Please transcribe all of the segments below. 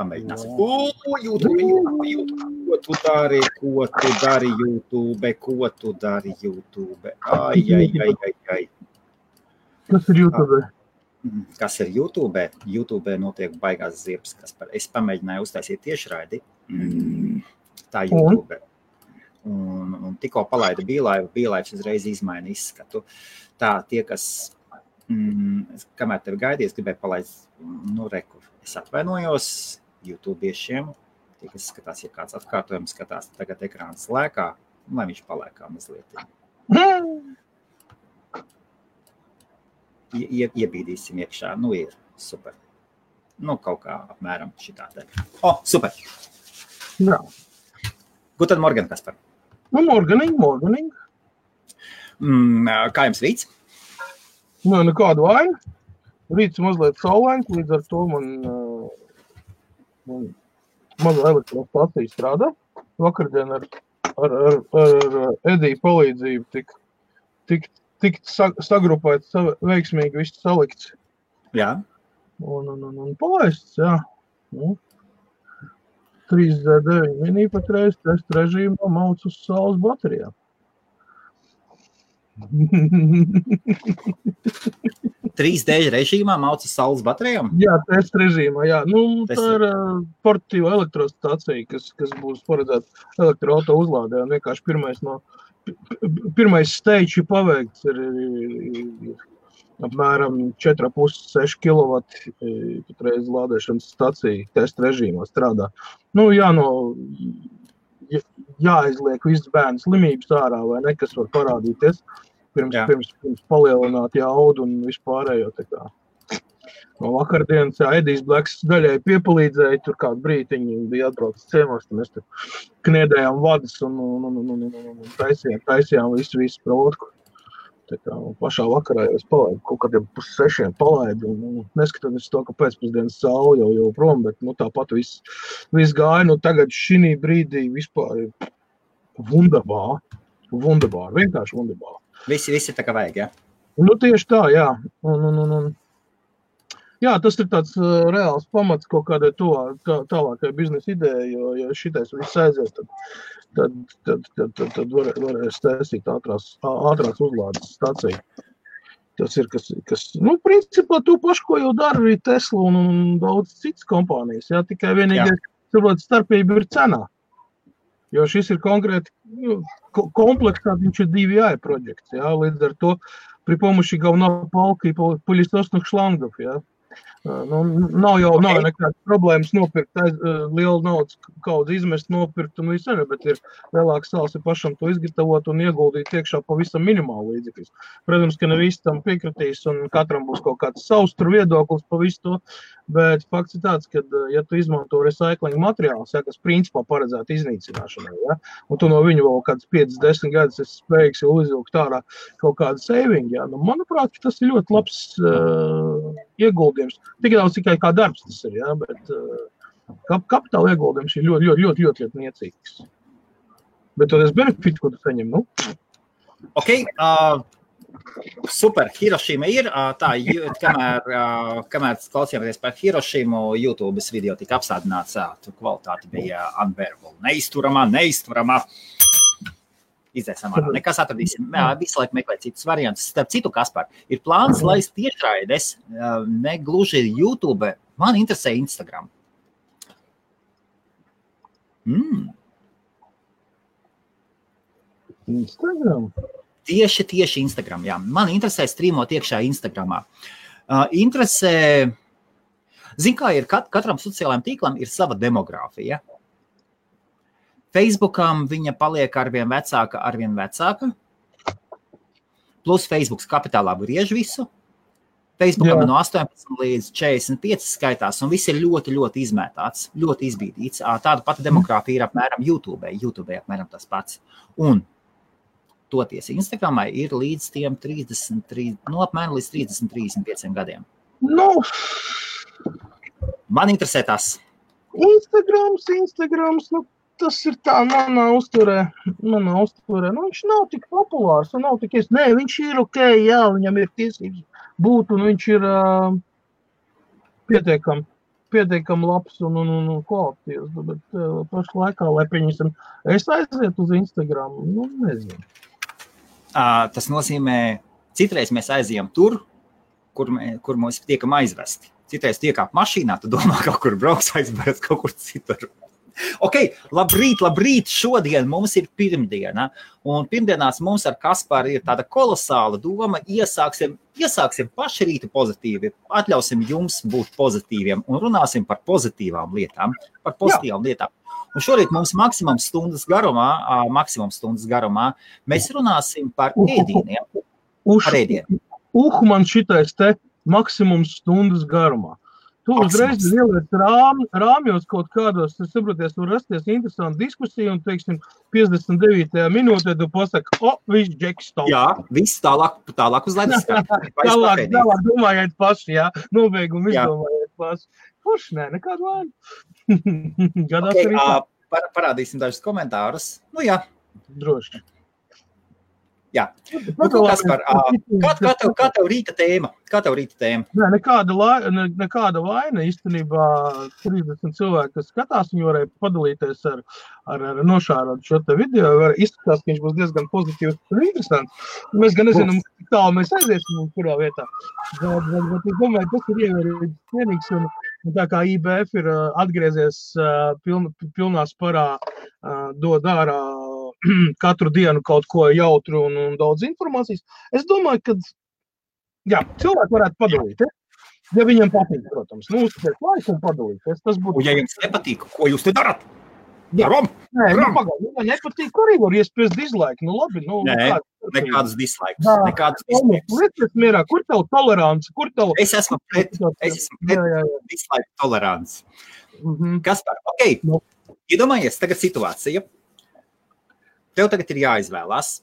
Pamēģināsim. O, YouTube, YouTube, YouTube. Ko tu dari, ko tu dari YouTube, ko tu dari YouTube? Ai, ai, ai, ai, ai. Kas ir YouTube? Mm, Kas ir YouTube? YouTube notiek baigās ziepes, kas par. Es pamēģināju uztaisīt tiešraidi. Mm, tā YouTube. Un, un tikko palaida bīlaivu, bīlaivs uzreiz izmaina izskatu. Tā tie, kas, mm, kamēr tevi gaidīja, es gribēju palaist, nu, reku. Es atvainojos YouTubiešiem, tie, kas skatās, ja kāds atkārtojums skatās, tagad ekrāns lēkā, lai viņš paliekā mazliet. Ie, iebīdīsim iekšā, nu ir super. Nu, kaut kā apmēram šitā te. O, super! Jā. Guten Morgen, Kaspar! Nu, morganiņ, morganiņ. Mm, kā jums rīts? Nu, nekādu vainu. Rīts mazliet saulains, līdz ar to man, uh, man maza elektrostacija strādā. Vakardien ar, ar, ar, ar Ediju palīdzību tik, tik, tik sagrupēts, veiksmīgi viss salikts. Jā. Un, un, un, un palaists, jā. Nu, 3D9 mini patreiz testa režīmā mauc uz saules baterijām. 3D režīmā uz saules baterijām? Jā, testa režīmā, jā. Nu, tā ir uh, portatīva elektrostacija, kas, kas būs paredzēta elektroauto uzlādē. Vienkārši pirmais no, pirmais stage ir paveikts ir, ir, ir apmēram 4,5-6 kW patreiz lādēšanas stacija testa režīmā strādā. Nu, jā, no, jāizliek viss bērnu slimības ārā, vai ne, kas var parādīties pirms, jā. pirms, pirms palielināt jaudu un vispārējo. No vakardienas, Edijs Blaks daļai piepalīdzēja, tur kādu brītiņu bija atbraucis ciemos, tad mēs tur kniedējām vadas un, un, un, un, un, un, un taisījām, taisījām visu, visu protku. Kā pašā vakarā jau es palaidu, kaut kādiem pussešiem palaidu, un, un neskatoties to, ka pēcpusdienas saule jau jau prom, bet, nu, tāpat viss, viss gāja, nu, tagad šī brīdī vispār ir wunderbār, wunderbār, vienkārši wunderbār. Visi, visi tā kā vajag, jā? Nu, tieši tā, jā. Un, un, un, un. Jā, tas ir tāds uh, reāls pamats kaut kādai to, tā, tālākai biznesa idejai, jo, ja šitais viss aizies, tad, tad, tad, tad, tad, tad var, varēs taisīt ātrās, ātrās uzlādes staciju. Tas ir, kas, kas nu, principā to pašu, ko jau dara arī Tesla un, un daudz citas kompānijas. Jā, tikai vienīgais, saprot, starpība ir cenā. Jo šis ir konkrēti nu, kompleksā, viņš ir divi AI projekts. Jā, līdz ar to при помощи говна палки и пылесосных шлангов. Ja? Nu, nav jau nav nekādas problēmas nopirkt aiz, lielu naudas kaudu, izmest, nopirkt un viss arī, bet ir lielāks sāls ir pašam to izgatavot un ieguldīt iekšā pavisam minimālu līdzekļus. Protams, ka ne visi tam piekritīs un katram būs kaut kāds savs tur viedoklis pa visu to, bet fakts ir tāds, ka, ja tu izmanto recycling materiālus, ja, kas principā paredzēta iznīcināšanai, ja, un tu no viņu vēl kāds 5, 10 gadus esi spējīgs jau izvilkt ārā kaut kādu saving, ja, nu, manuprāt, tas ir ļoti labs uh, ieguldījums Tik daudz tikai kā darbs tas ir, ja, bet uh, kapitāla ieguldījums ir ļoti, ļoti, ļoti, ļoti, ļoti niecīgs. Bet tas benefits, ko tu saņem, nu? Ok, uh, super, Hirošīma ir. Tā, kamēr, kamēr klausījāmies par Hirošīmu, YouTube video tika apstādināts, tur kvalitāte bija unbearable, neizturamā, neizturamā. Izdzēsim ārā. Nekas atradīsim. Jā, visu laiku meklēt citus variantus. Starp citu, Kaspar, ir plāns laist tiešraides, ne gluži YouTube. Man interesē Instagram. Mm. Instagram? Tieši, tieši Instagram. Jā. Man interesē strīmot iekšā Instagramā. Uh, interesē, zin kā ir, kat, katram sociālajam tīklam ir sava demogrāfija. Facebookam viņa paliek arvien vecāka, arvien vecāka. Plus Facebook kapitālā griež visu. Facebookam Jā. no 18 līdz 45 skaitās, un viss ir ļoti, ļoti izmētāts, ļoti izbīdīts. Tāda pati demogrāfija ir apmēram YouTube. YouTube apmēram tas pats. Un toties Instagramai ir līdz 33, no nu, apmēram līdz 30, 35 gadiem. Nu. Man interesē tas. Instagrams, Instagrams, nu, tas ir tā, manā uzturē, manā uzturē. Nu, viņš nav tik populārs un nav tik ies. Nē, viņš ir ok, jā, viņam ir tiesības būt un viņš ir uh, pietiekami pietiekami labs un, un, un, un kvalitīvs. Bet uh, pašlaikā, lai pieņemsim, es aizietu uz Instagram, nu, nezinu. Uh, tas nozīmē, citreiz mēs aizjām tur, kur, mē, kur mums tiekam aizvesti. Citreiz tiekam mašīnā, tu domā, kaut kur brauks aizvest kaut kur citur. Ok, labrīt, labrīt. Šodien mums ir pirmdiena. Un pirmdienās mums ar Kasparu ir tāda kolosāla doma. Iesāksim, iesāksim paši rītu pozitīvi. Atļausim jums būt pozitīviem un runāsim par pozitīvām lietām. Par pozitīvām Jā. lietām. Un šorīt mums maksimums stundas garumā, maksimums stundas garumā mēs runāsim par ēdieniem. Par ēdieniem. Uh, man šitais te maksimums stundas garumā. Tu uzreiz ieliec rām, rāmjos kaut kādos, tas saproties, tur rasties interesanti diskusija, un, teiksim, 59. minūtē tu pasaki, o, viss džeks stop. Jā, viss tālāk, tālāk uz ledus. tālāk, tālāk domājiet paši, jā, nobeigumu izdomājiet paši. Kurš nē, nekādu vainu. Gadās okay, arī. Par, parādīsim dažus komentārus. Nu jā. Droši. Jā, nu, kas par, kā, kā, tev, kā tev rīta tēma? Kā tev rīta tēma? Nē, nekāda, lai, ne, nekāda vaina. Īstenībā 30 cilvēki, kas skatās, viņi varēja padalīties ar, ar, ar nošārot šo te video. Var izskatās, ka viņš būs diezgan pozitīvs un interesants. Mēs gan nezinām, cik tālu mēs aiziesim un kurā vietā. Bet, bet, bet es domāju, tas ir ievērības cienīgs. Un, un tā kā IBF ir atgriezies piln, pilnā sparā, dod ārā katru dienu kaut ko jautru un, un daudz informācijas. Es domāju, ka jā, cilvēki varētu padalīt. Ja? Viņam patīk, protams, nu, uzspiest laiku un padalīties. Tas būtu. Un, ja jums nepatīk, ko jūs te darat? Daram! Nē, nu, pagaidi, ja nepatīk, arī var iespiest dislike. Nu, labi, nu, Nē, kāds, nekādas dislikes. Jā, nekādas mierā, kur tev tolerants? Kur tev... Es esmu pret, es esmu pret jā, jā, jā. dislike tolerants. Mm -hmm. Kas par? Ok. Nu. Iedomājies, tagad situācija tev tagad ir jāizvēlās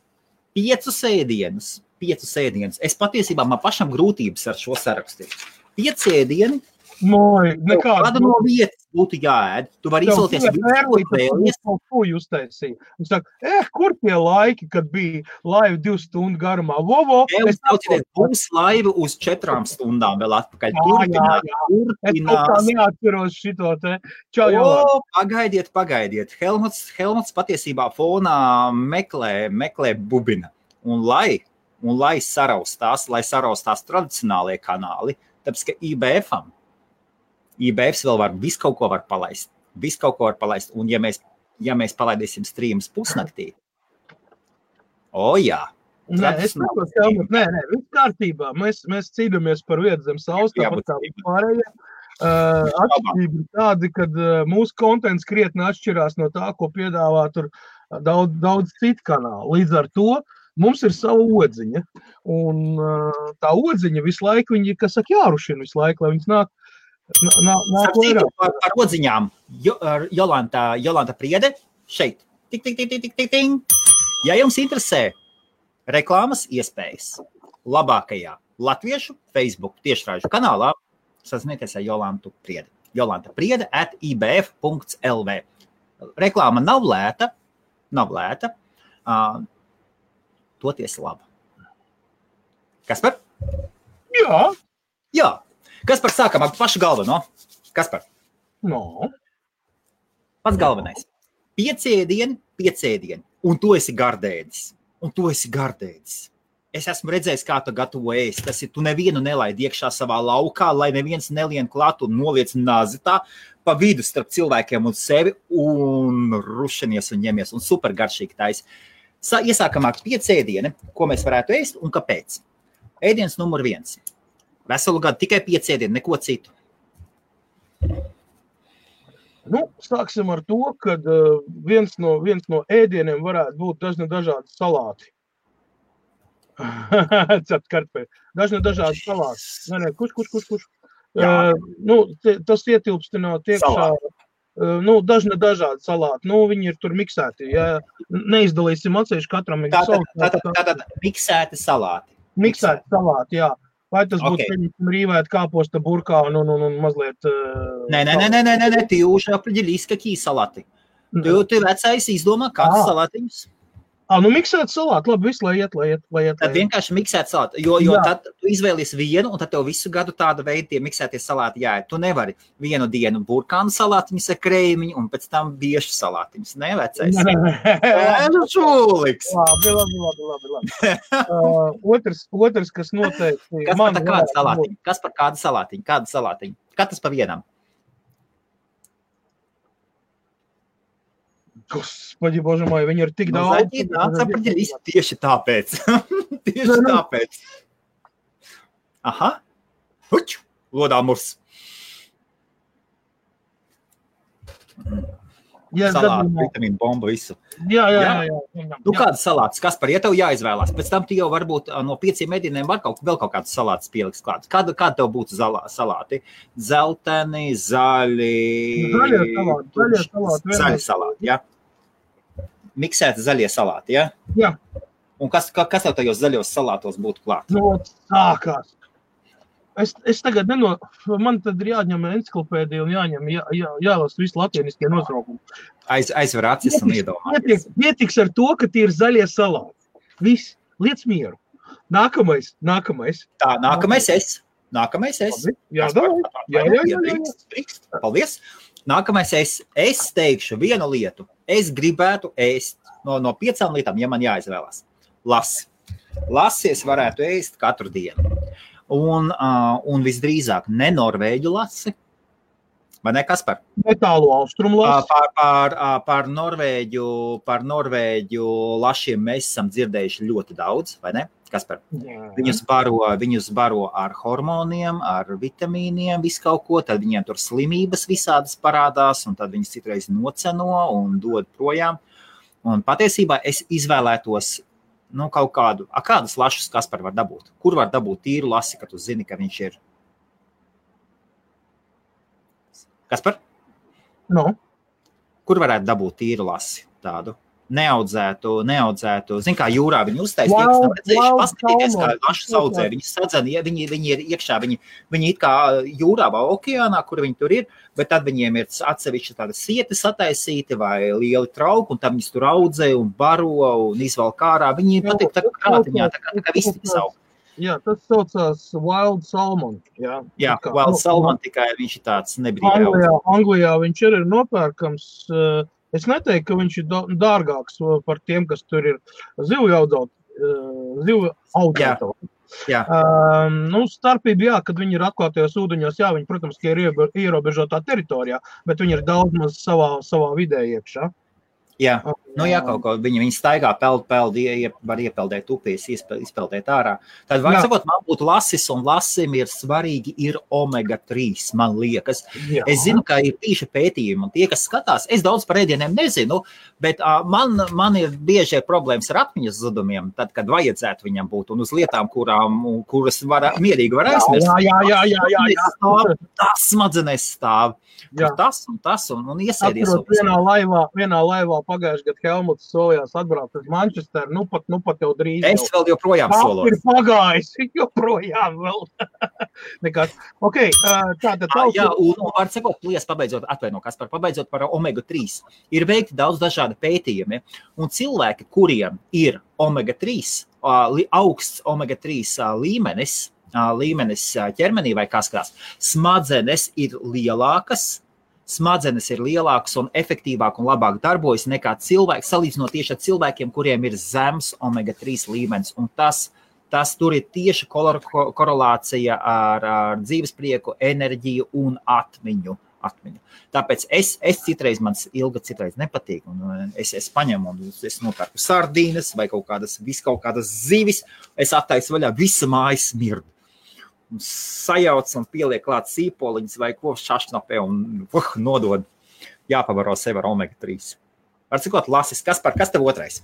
piecus ēdienus. Piecus ēdienus. Es patiesībā man pašam grūtības ar šo sarakstu. Pieci ēdieni, Noi, Kāda no vietas būtu jāēd? Tu vari izvēlēties visu, ko vēlies. Viņš saka, eh, kur tie laiki, kad bija laiva divu stundu garumā? Vovo, es taucies, būs laiva uz četrām stundām vēl atpakaļ. Turpināt, turpināt. Es neatceros šito te. Čau, o, pagaidiet, pagaidiet. Helmuts, Helmuts patiesībā fonā meklē, meklē bubina. Un lai, un lai saraustās, lai saraustās tradicionālie kanāli, tāpēc, ka IBF-am IBFs vēl var visu kaut ko var palaist. Visu kaut ko var palaist. Un ja mēs, ja mēs palaidīsim streamus pusnaktī, o jā. Nē, es saprotu, ka nē, nē, viss kārtībā. Mēs, mēs cīnāmies par vietu zem saules, tāpat kā pārējie. Uh, atšķirība ir tāda, ka uh, mūsu kontents krietni atšķirās no tā, ko piedāvā tur daudz, daudz citu kanālu. Līdz ar to mums ir sava odziņa. Un uh, tā odziņa visu laiku, viņi, kas saka, jārušina visu laiku, lai viņas nāk Citu, par, par odziņām. Jo, Jolanta, Jolanta Priede šeit. Tik, tik, tik, tik, tik, tik. Ja jums interesē reklāmas iespējas labākajā latviešu Facebook tiešraižu kanālā, sazināties ar Jolantu Priedi. Jolanta Priede at ibf.lv. Reklāma nav lēta, nav lēta, uh, toties laba. Kas par? Jā. Jā, Kas par sākam ar pašu galveno? Kas par? No. Pats galvenais. Pieciedieni, pieciedieni, un tu esi gardēdis. Un tu esi gardēdis. Es esmu redzējis, kā tu gatavo ēst. Tas ir, tu nevienu nelaidi iekšā savā laukā, lai neviens nelien klāt un noliec nāzi tā pa vidu starp cilvēkiem un sevi un rušanies un ņemies un super garšīgi tais. Iesākam ar pieciedieni, ko mēs varētu ēst un kāpēc. Ēdiens numur viens Veselu gadu tikai pieciedieni, neko citu. Nu, sāksim ar to, ka uh, viens, no, viens no ēdieniem varētu būt dažni dažādi salāti. Dažni dažādi salāti. Nē, nē, kurš, kurš, kurš, kurš. Uh, nu, te, tas ietilpstināt iekšā. Uh, nu, dažni dažādi salāti. Nu, viņi ir tur miksēti. Ja neizdalīsim atsevišķi katram. Tātad, tātad, tātad miksēti salāti. Miksēti salāti, jā. Vai tas būtu okay. rīvēt kāposta burkā un, un, un, un mazliet... Uh, nē, nē, nē, nē, nē, nē, nē, ты уже определись, какие салаты. Ты, ты vecais izdomā kādus salātiņus. Ah, nu, miksēt salātu, labi, visu, lai iet, lai iet, lai iet. Tad vienkārši miksēt salātu, jo, jo Jā. tad tu izvēlies vienu, un tad tev visu gadu tāda veida tie miksētie salāti jāiet. Tu nevari vienu dienu burkānu salātiņus ar krēmiņu, un pēc tam biešu salātiņus. Nē, vecais. Nē, nu, čūliks. Labi, labi, labi, labi. labi. uh, otrs, otrs, kas noteikti. Kas man par kādu salātiņu? Kas par kādu salātiņu? Kādu salātiņu? Katrs pa vienam. Господи, боже мой, viņi ir tik daudz. Zaļie nāca apģērbties tieši tāpēc. tieši tāpēc. Aha. Huču, lodā mūs. Jā, salāti, vitamīnu bombu, visu. Jā, jā, jā. jā, jā. Nu, kādas salātas, kas par, ja tev jāizvēlās, pēc tam tu jau varbūt no pieciem medīniem var kaut, vēl kaut kādas salātas pielikt klāt. Kāda, kāda tev būtu zalā, salāti? Zelteni, zaļi. Zaļie salāti, zaļie salāti. Zaļi salāti, jā. Ja? Miksēti zaļie salāti. Ja? Jā. Un kas, kas tev tajos zaļos salātos būtu klāts? No, nu, sākās. Es, es tagad neno, man tad ir jāņem encyklopēdija un jāņem, jā, jā, jālasa visi latieniskie nosaukumi. Aiz, aizver acis un iedomājies. Pietiks, pietiks ar to, ka tie ir zaļie salāti. Viss, liec mieru. Nākamais, nākamais. Tā, nākamais es. Nākamais es. Jā, jā, jā, jā, jā, jā. Paldies. Nākamais es, es teikšu vienu lietu es gribētu ēst no, no piecām lietām, ja man jāizvēlās. Lasi. Lasi es varētu ēst katru dienu. Un, uh, un visdrīzāk ne norvēģu lasi, vai ne kas par? Metālu austrumu lasi. Par, par, par, norvēģu, par norvēģu lašiem mēs esam dzirdējuši ļoti daudz, vai ne? Kas par? Viņus baro, viņus baro ar hormoniem, ar vitamīniem, visu kaut ko. Tad viņiem tur slimības visādas parādās, un tad viņas citreiz noceno un dod projām. Un patiesībā es izvēlētos nu, kaut kādu, a, kādus lašus, kas par var dabūt. Kur var dabūt tīru lasi, ka tu zini, ka viņš ir. Kas par? No. Kur varētu dabūt tīru lasi tādu? neaudzētu, neaudzētu. Zin, kā jūrā viņi uztaisīja, wow, nav redzējuši, wow, paskatieties, kā lašas audzē. Viņi sadzen, ja viņi, viņi ir iekšā, viņi, viņi it kā jūrā vai okeānā, kur viņi tur ir, bet tad viņiem ir atsevišķi tāda sieti sataisīti vai lieli trauki, un tam viņas tur audzē un baro un izvelk ārā. Viņi patīk tā kā krātiņā, tā kā, tā kā vistiņas aug. Jā, tas saucās Wild Salmon. Jā, jā kā, Wild nu, Salmon, tikai viņš ir tāds nebrīvs. Anglijā, Anglijā viņš ir nopērkams. Uh, Es neteiktu, ka viņš ir dārgāks par tiem, kas tur ir zivju audzēt, zivju audzētāji. Jā. Um, nu, starpība, jā, kad viņi ir atklātajos ūdeņos, jā, viņi, protams, ir ierobežotā teritorijā, bet viņi ir daudz maz savā, savā vidē iekšā. Jā, nu, jā kaut ko viņi, viņi staigā, peld, peld, ie, var iepeldēt upīs, izpeldēt ārā. Tad, var sakot, man būtu lasis, un lasim ir svarīgi ir omega-3, man liekas. Jā. Es zinu, ka ir tīši pētījumi, un tie, kas skatās, es daudz par ēdieniem nezinu, bet uh, man, man ir bieži problēmas ar atmiņas zudumiem, tad, kad vajadzētu viņam būt, un uz lietām, kurām, kuras var, mierīgi var aizmirst. Jā, jā, jā, jā, jā, jā. Tas smadzenēs stāv. Tas un tas, un, un iesēdies. Vienā laivā, vienā laivā pagājušajā gadā Helmuts solījās atbraukt uz Manchesteru. Nu pat, nu pat jau drīz. Es vēl joprojām solu. Ir pagājis, joprojām vēl. Nekas. Ok. Tā, jā, un, var sakot, plies pabeidzot, atvaino, kas par pabeidzot par omega-3. Ir veikti daudz dažādi pētījumi, un cilvēki, kuriem ir omega-3, augsts omega-3 līmenis, līmenis ķermenī vai kas kās, smadzenes ir lielākas, smadzenes ir lielākas un efektīvāk un labāk darbojas nekā cilvēki, salīdzinot tieši ar cilvēkiem, kuriem ir zems omega-3 līmenis. Un tas, tas tur ir tieši korelācija ar, ar dzīvesprieku, enerģiju un atmiņu. atmiņu. Tāpēc es, es citreiz man ilga, citreiz nepatīk. Es, es paņemu un es nopērku sardīnas vai kaut kādas, kaut kādas zivis. Es attaisu vaļā, visa māja smirda sajauc un pieliek klāt sīpoliņus vai ko šašnapē un uh, nodod. Jāpavaro sev ar omega-3. Ar cikot lasis, kas par kas tev otrais?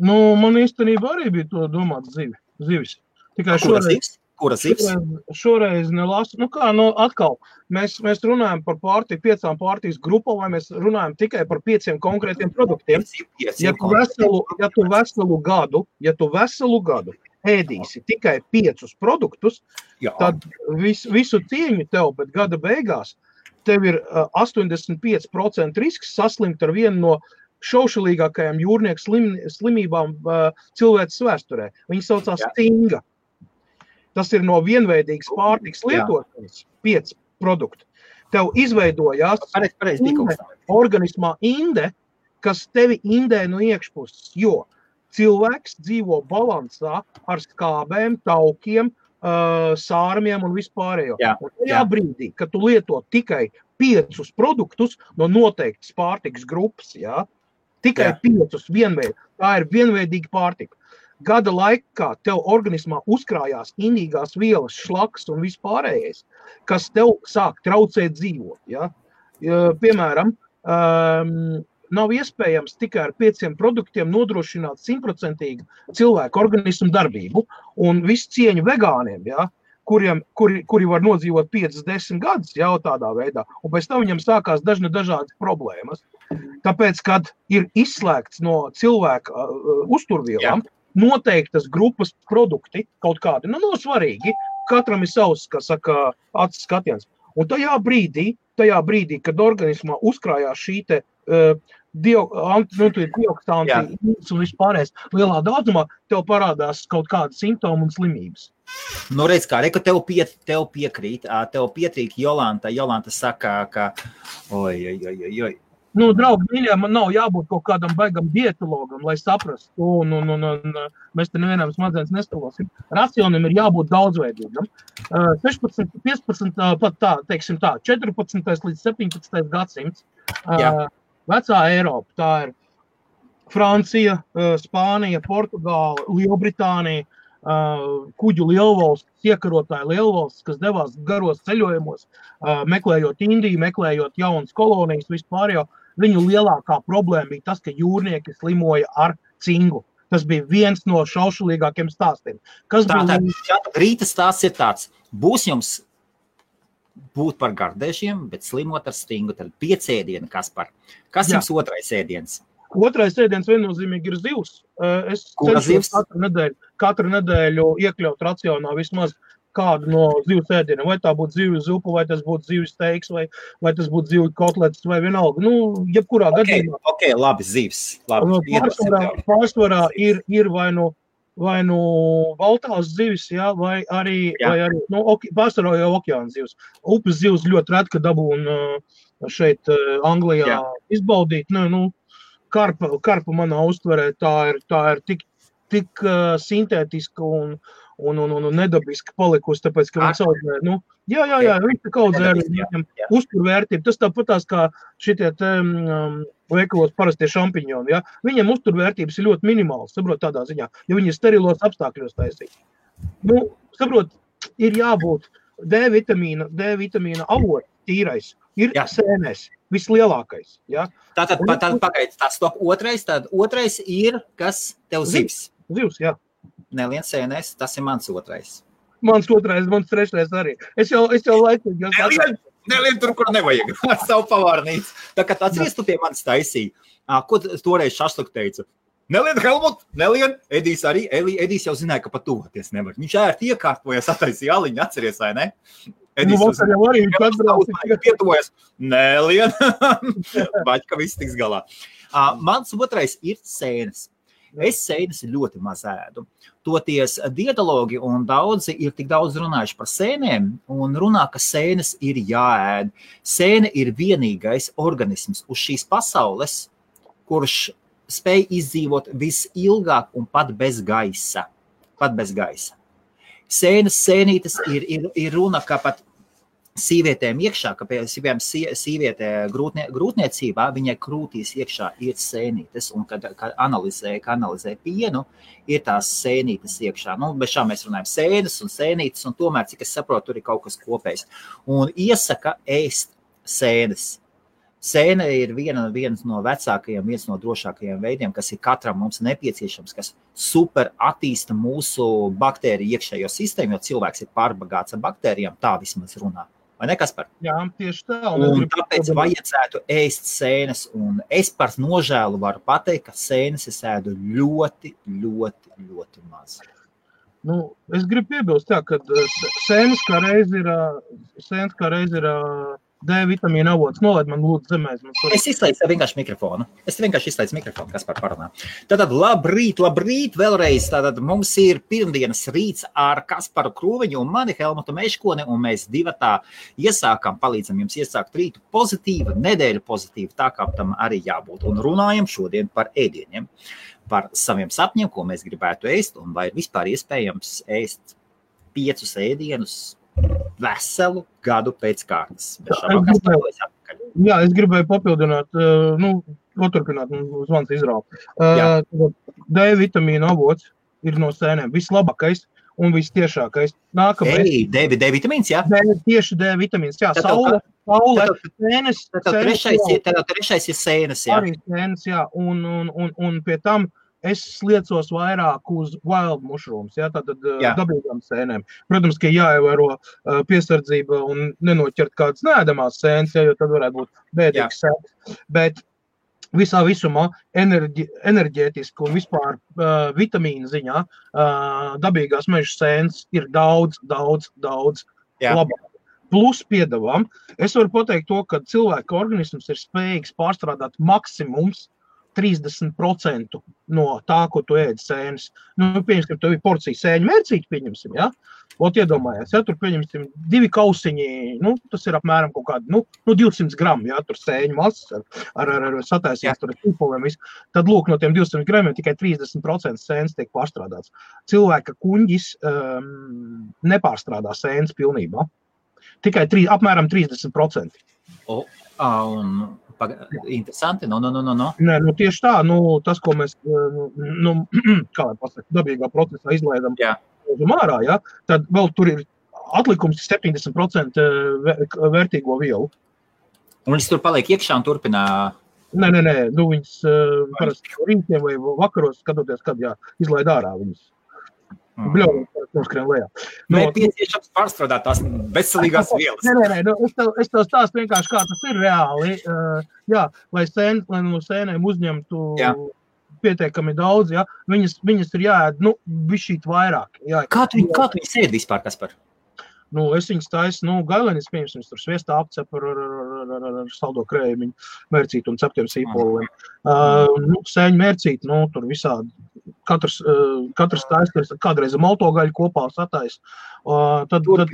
Nu, man īstenībā arī bija to domāt zivi, zivis. Tikai šoreiz, Kuras ir? Šoreiz, šoreiz nelasu. Nu kā, nu atkal, mēs, mēs runājam par pārtiku, piecām pārtikas grupām, vai mēs runājam tikai par pieciem konkrētiem produktiem. Ja tu veselu, ja tu veselu gadu, ja tu veselu gadu ēdīsi tikai piecus produktus, Jā. tad vis, visu cieņu tev, bet gada beigās tev ir uh, 85% risks saslimt ar vienu no šaušalīgākajām jūrnieku slim, slimībām uh, cilvēces vēsturē. Viņi saucās Jā. stinga. Tas ir no vienveidīgas pārtikas lietošanas, pieci produkti. Tev izveidojās pareiz, pareiz, inde, organismā inde, kas tevi indē no iekšpuses. Jo cilvēks dzīvo balansā ar skābēm, taukiem, uh, sārmiem un vispārējo. Jā, un tajā jā. brīdī, kad tu lieto tikai piecus produktus no noteiktas pārtikas grupas, jā, tikai jā. piecus vienveidīgi, tā ir vienveidīga pārtika. Gada laikā tev organismā uzkrājās indīgās vielas, šlaks un vispārējais, kas tev sāk traucēt dzīvot. Ja? Piemēram, um, nav iespējams tikai ar pieciem produktiem nodrošināt simtprocentīgu cilvēku organismu darbību. Un viss cieņa vegāniem, ja, kuriem, kuri, kuri var nodzīvot 5, 10 gadus jau tādā veidā, un pēc tam viņam sākās dažna dažādas problēmas. Tāpēc, kad ir izslēgts no cilvēka uh, uzturvielām, Jā. noteiktas grupas produkti, kaut kādi, nu, nav svarīgi, katram ir savs, kā saka, acis skatiens. Un tajā brīdī, tajā brīdī, kad organismā uzkrājās šī te, uh, dio, nu, dioksanti un vispārējais lielā daudzumā, tev parādās kaut kāda simptoma un slimības. Nu, redz, kā reka, tev, pie, tev piekrīt, tev piekrīt Jolanta. Jolanta saka, ka, oi, oi, oi, oi. Nu, draugi, mīļā, man nav jābūt kaut kādam baigam dietologam, lai saprastu, un, un, un, un mēs te nevienam smadzenes nestalosim. Racionam ir jābūt daudzveidīgam. 16, 15, pat tā, teiksim tā, 14 līdz 17 gadsimts. Jā vecā Eiropa. Tā ir Francija, eh, Spānija, Portugāla, Lielbritānija, eh, kuģu lielvalsts, iekarotāja lielvalsts, kas devās garos ceļojumos, eh, meklējot Indiju, meklējot jaunas kolonijas, vispār jau viņu lielākā problēma bija tas, ka jūrnieki slimoja ar cingu. Tas bija viens no šaušalīgākiem stāstiem. Kas tā, bija? Tā, rīta stāsts ir tāds. Būs jums būt par gardēšiem, bet slimot ar stingu. Tad piecēdienu, kas par. Kas Jā. jums otrais ēdiens? Otrais ēdiens viennozīmīgi ir zivs. Es cenšos katru nedēļu, katru nedēļu iekļaut racionā vismaz kādu no zivs ēdieniem. Vai tā būtu zivs zupa, vai tas būtu zivs steiks, vai, vai tas būtu zivs kotlets, vai vienalga. Nu, jebkurā okay, gadījumā. Ok, labi, zivs. Labi, pārsvarā, pārsvarā ir, ir vai nu. No vai nu baltās zivis, ja, vai arī, jā. vai arī nu, pārsvarā jau okeāna zivs. Upes zivs ļoti reti, ka dabūna uh, šeit uh, Anglijā jā. izbaudīt. Nu, nu, karpa, karpa manā uztverē tā ir, tā ir tik, tik uh, sintētiska un, un, un, un nedabiski palikusi, tāpēc, ka viņi audzē, nu, jā, jā, jā, viņi tā audzē arī viņam uzturvērtību. Tas tāpatās kā šitie te, um, veikalos parastie šampiņoni, ja, viņiem uzturvērtības ir ļoti minimāls, saprot tādā ziņā, jo viņi ir sterilos apstākļos taisīti. Nu, saprot, ir jābūt D vitamīna, D vitamīna avots tīrais, ir jā. sēnēs vislielākais. Ja? Tātad, tātad pagaid, tas top otrais, tad otrais ir, kas tev zivs. Zivs, jā neliens sēnēs, tas ir mans otrais. Mans otrais, mans trešais arī. Es jau, es jau laicīgi jau nelien, nelien tur, kur nevajag. Ar savu pavārnīcu. Tā kā tāds ies tu pie manis taisīja. Ko toreiz Šašluk teica? Nelien, Helmut, Nelien, Edijs arī. Eli, Edijs jau zināja, ka pat tuvoties nevar. Viņš ērti iekārtojas, attaisīja aliņu, atceries, vai ne? Edijs nu, jau arī viņš atbrauc. Pietuvojas. Nelien. Baļķa viss tiks galā. Uh, mans otrais ir sēnes. Es sēnes ļoti maz ēdu. Toties dietologi un daudzi ir tik daudz runājuši par sēnēm un runā, ka sēnes ir jāēd. Sēne ir vienīgais organisms uz šīs pasaules, kurš spēj izdzīvot visilgāk un pat bez gaisa. Pat bez gaisa. Sēnes, sēnītes ir, ir, ir runa, ka pat sīvietēm iekšā, ka pie sīvietē grūtnie, grūtniecībā viņai krūtīs iekšā ir sēnītes, un kad, kad analizē, kad analizē pienu, ir tās sēnītes iekšā. Nu, bez šā mēs runājam sēnes un sēnītes, un tomēr, cik es saprotu, tur ir kaut kas kopējs. Un iesaka ēst sēnes. Sēne ir viena, viens no vecākajiem, viens no drošākajiem veidiem, kas ir katram mums nepieciešams, kas super attīsta mūsu baktēriju iekšējo sistēmu, jo cilvēks ir pārbagāts ar baktērijām, tā vismaz runā. Vai ne, Kaspar? Jā, tieši tā. Un un tāpēc vajadzētu ēst sēnes. Un es par nožēlu varu pateikt, ka sēnes es ēdu ļoti, ļoti, ļoti maz. Nu, es gribu piebilst, tā, ka eh, sēnes kā reiz ir, eh, sēnes kā reiz ir D vitamīna avots. Nolaid man lūdzu zemē. Es izslēdzu vienkārši mikrofonu. Es vienkārši izslēdzu mikrofonu, kas par parunā. Tātad labrīt, labrīt vēlreiz. Tātad mums ir pirmdienas rīts ar Kasparu Krūviņu un mani Helmutu Meškoni, un mēs divatā iesākam, palīdzam jums iesākt rītu pozitīvu, nedēļu pozitīvu, tā kā tam arī jābūt. Un runājam šodien par ēdieniem, par saviem sapņiem, ko mēs gribētu ēst, un vai vispār iespējams ēst piecus ēdienus veselu gadu pēc kārtas. Jā, es gribēju papildināt, nu, paturpināt, zvans izrāva. Uh, D vitamīna avots ir no sēnēm vislabākais un vistiešākais. Nākamais. Ei, D, D vitamīns, jā? D, tieši D vitamīns, jā, saule, saule, sēnes. Tad trešais, tad trešais ir sēnes, jā. Arī sēnes, jā, un, un, un, un pie tam es liecos vairāk uz wild mushrooms, ja, tātad jā. dabīgām sēnēm. Protams, ka jāievēro uh, piesardzība un nenoķert kādas nēdamās sēnes, ja, jo tad varētu būt bēdīgs sēnes. Bet visā visumā enerģi, enerģētiski un vispār uh, vitamīnu ziņā uh, dabīgās meža sēnes ir daudz, daudz, daudz jā. labāk. Plus piedāvām, es varu pateikt to, ka cilvēka organisms ir spējīgs pārstrādāt maksimums 30% no tā, ko tu ēdi sēnes. Nu, pieņemsim, tev ir porcija sēņu mērcīti, pieņemsim, ja? Ot, iedomājies, ja tur pieņemsim divi kausiņi, nu, tas ir apmēram kaut kādi, nu, nu 200 gramu, ja, tur sēņu masas ar, ar, ar, ar sataisīts, tur ir tīpoliem, tad, lūk, no tiem 200 gramiem tikai 30% sēnes tiek pārstrādāts. Cilvēka kuņģis um, nepārstrādā sēnes pilnībā. Tikai 3, apmēram 30%. O, un Interesanti. No, no, no, no, no. Nē, nu, tieši tā, nu, tas, ko mēs nu, nu kā lai pasaka, dabīgā procesā izlaidām ārā, ja, tad vēl tur ir atlikums 70% vērtīgo vielu. Un viņas tur paliek iekšā un turpina. Nē, nē, nē. Nu, viņas uh, parasti rītdien vai vakaros skatoties, kad jā, izlaid ārā viņas. Nu, Nepieciešams pārstrādāt tās veselīgās vielas. Nē, nē, nē, nu, es, tev, es tev stāstu vienkārši, kā tas ir reāli. Uh, jā, lai, sēn, lai no sēnēm uzņemtu jā. pietiekami daudz, ja, viņas, viņas ir jāēd, nu, bišķīt vairāk. Jā. Kā tu, kā tu viņas ēd vispār, kas par? Nu, es viņus taisu, nu, galvenais, piemēram, tur sviestā apcep ar, ar, ar, ar, ar saldo krējumu, mērcītu un ceptiem sīpoliem. Uh, nu, sēņu mērcītu, nu, tur visādi. Katrs, uh, katrs taisa, kādreiz malto gaļu kopā satais. Uh, tad, tad,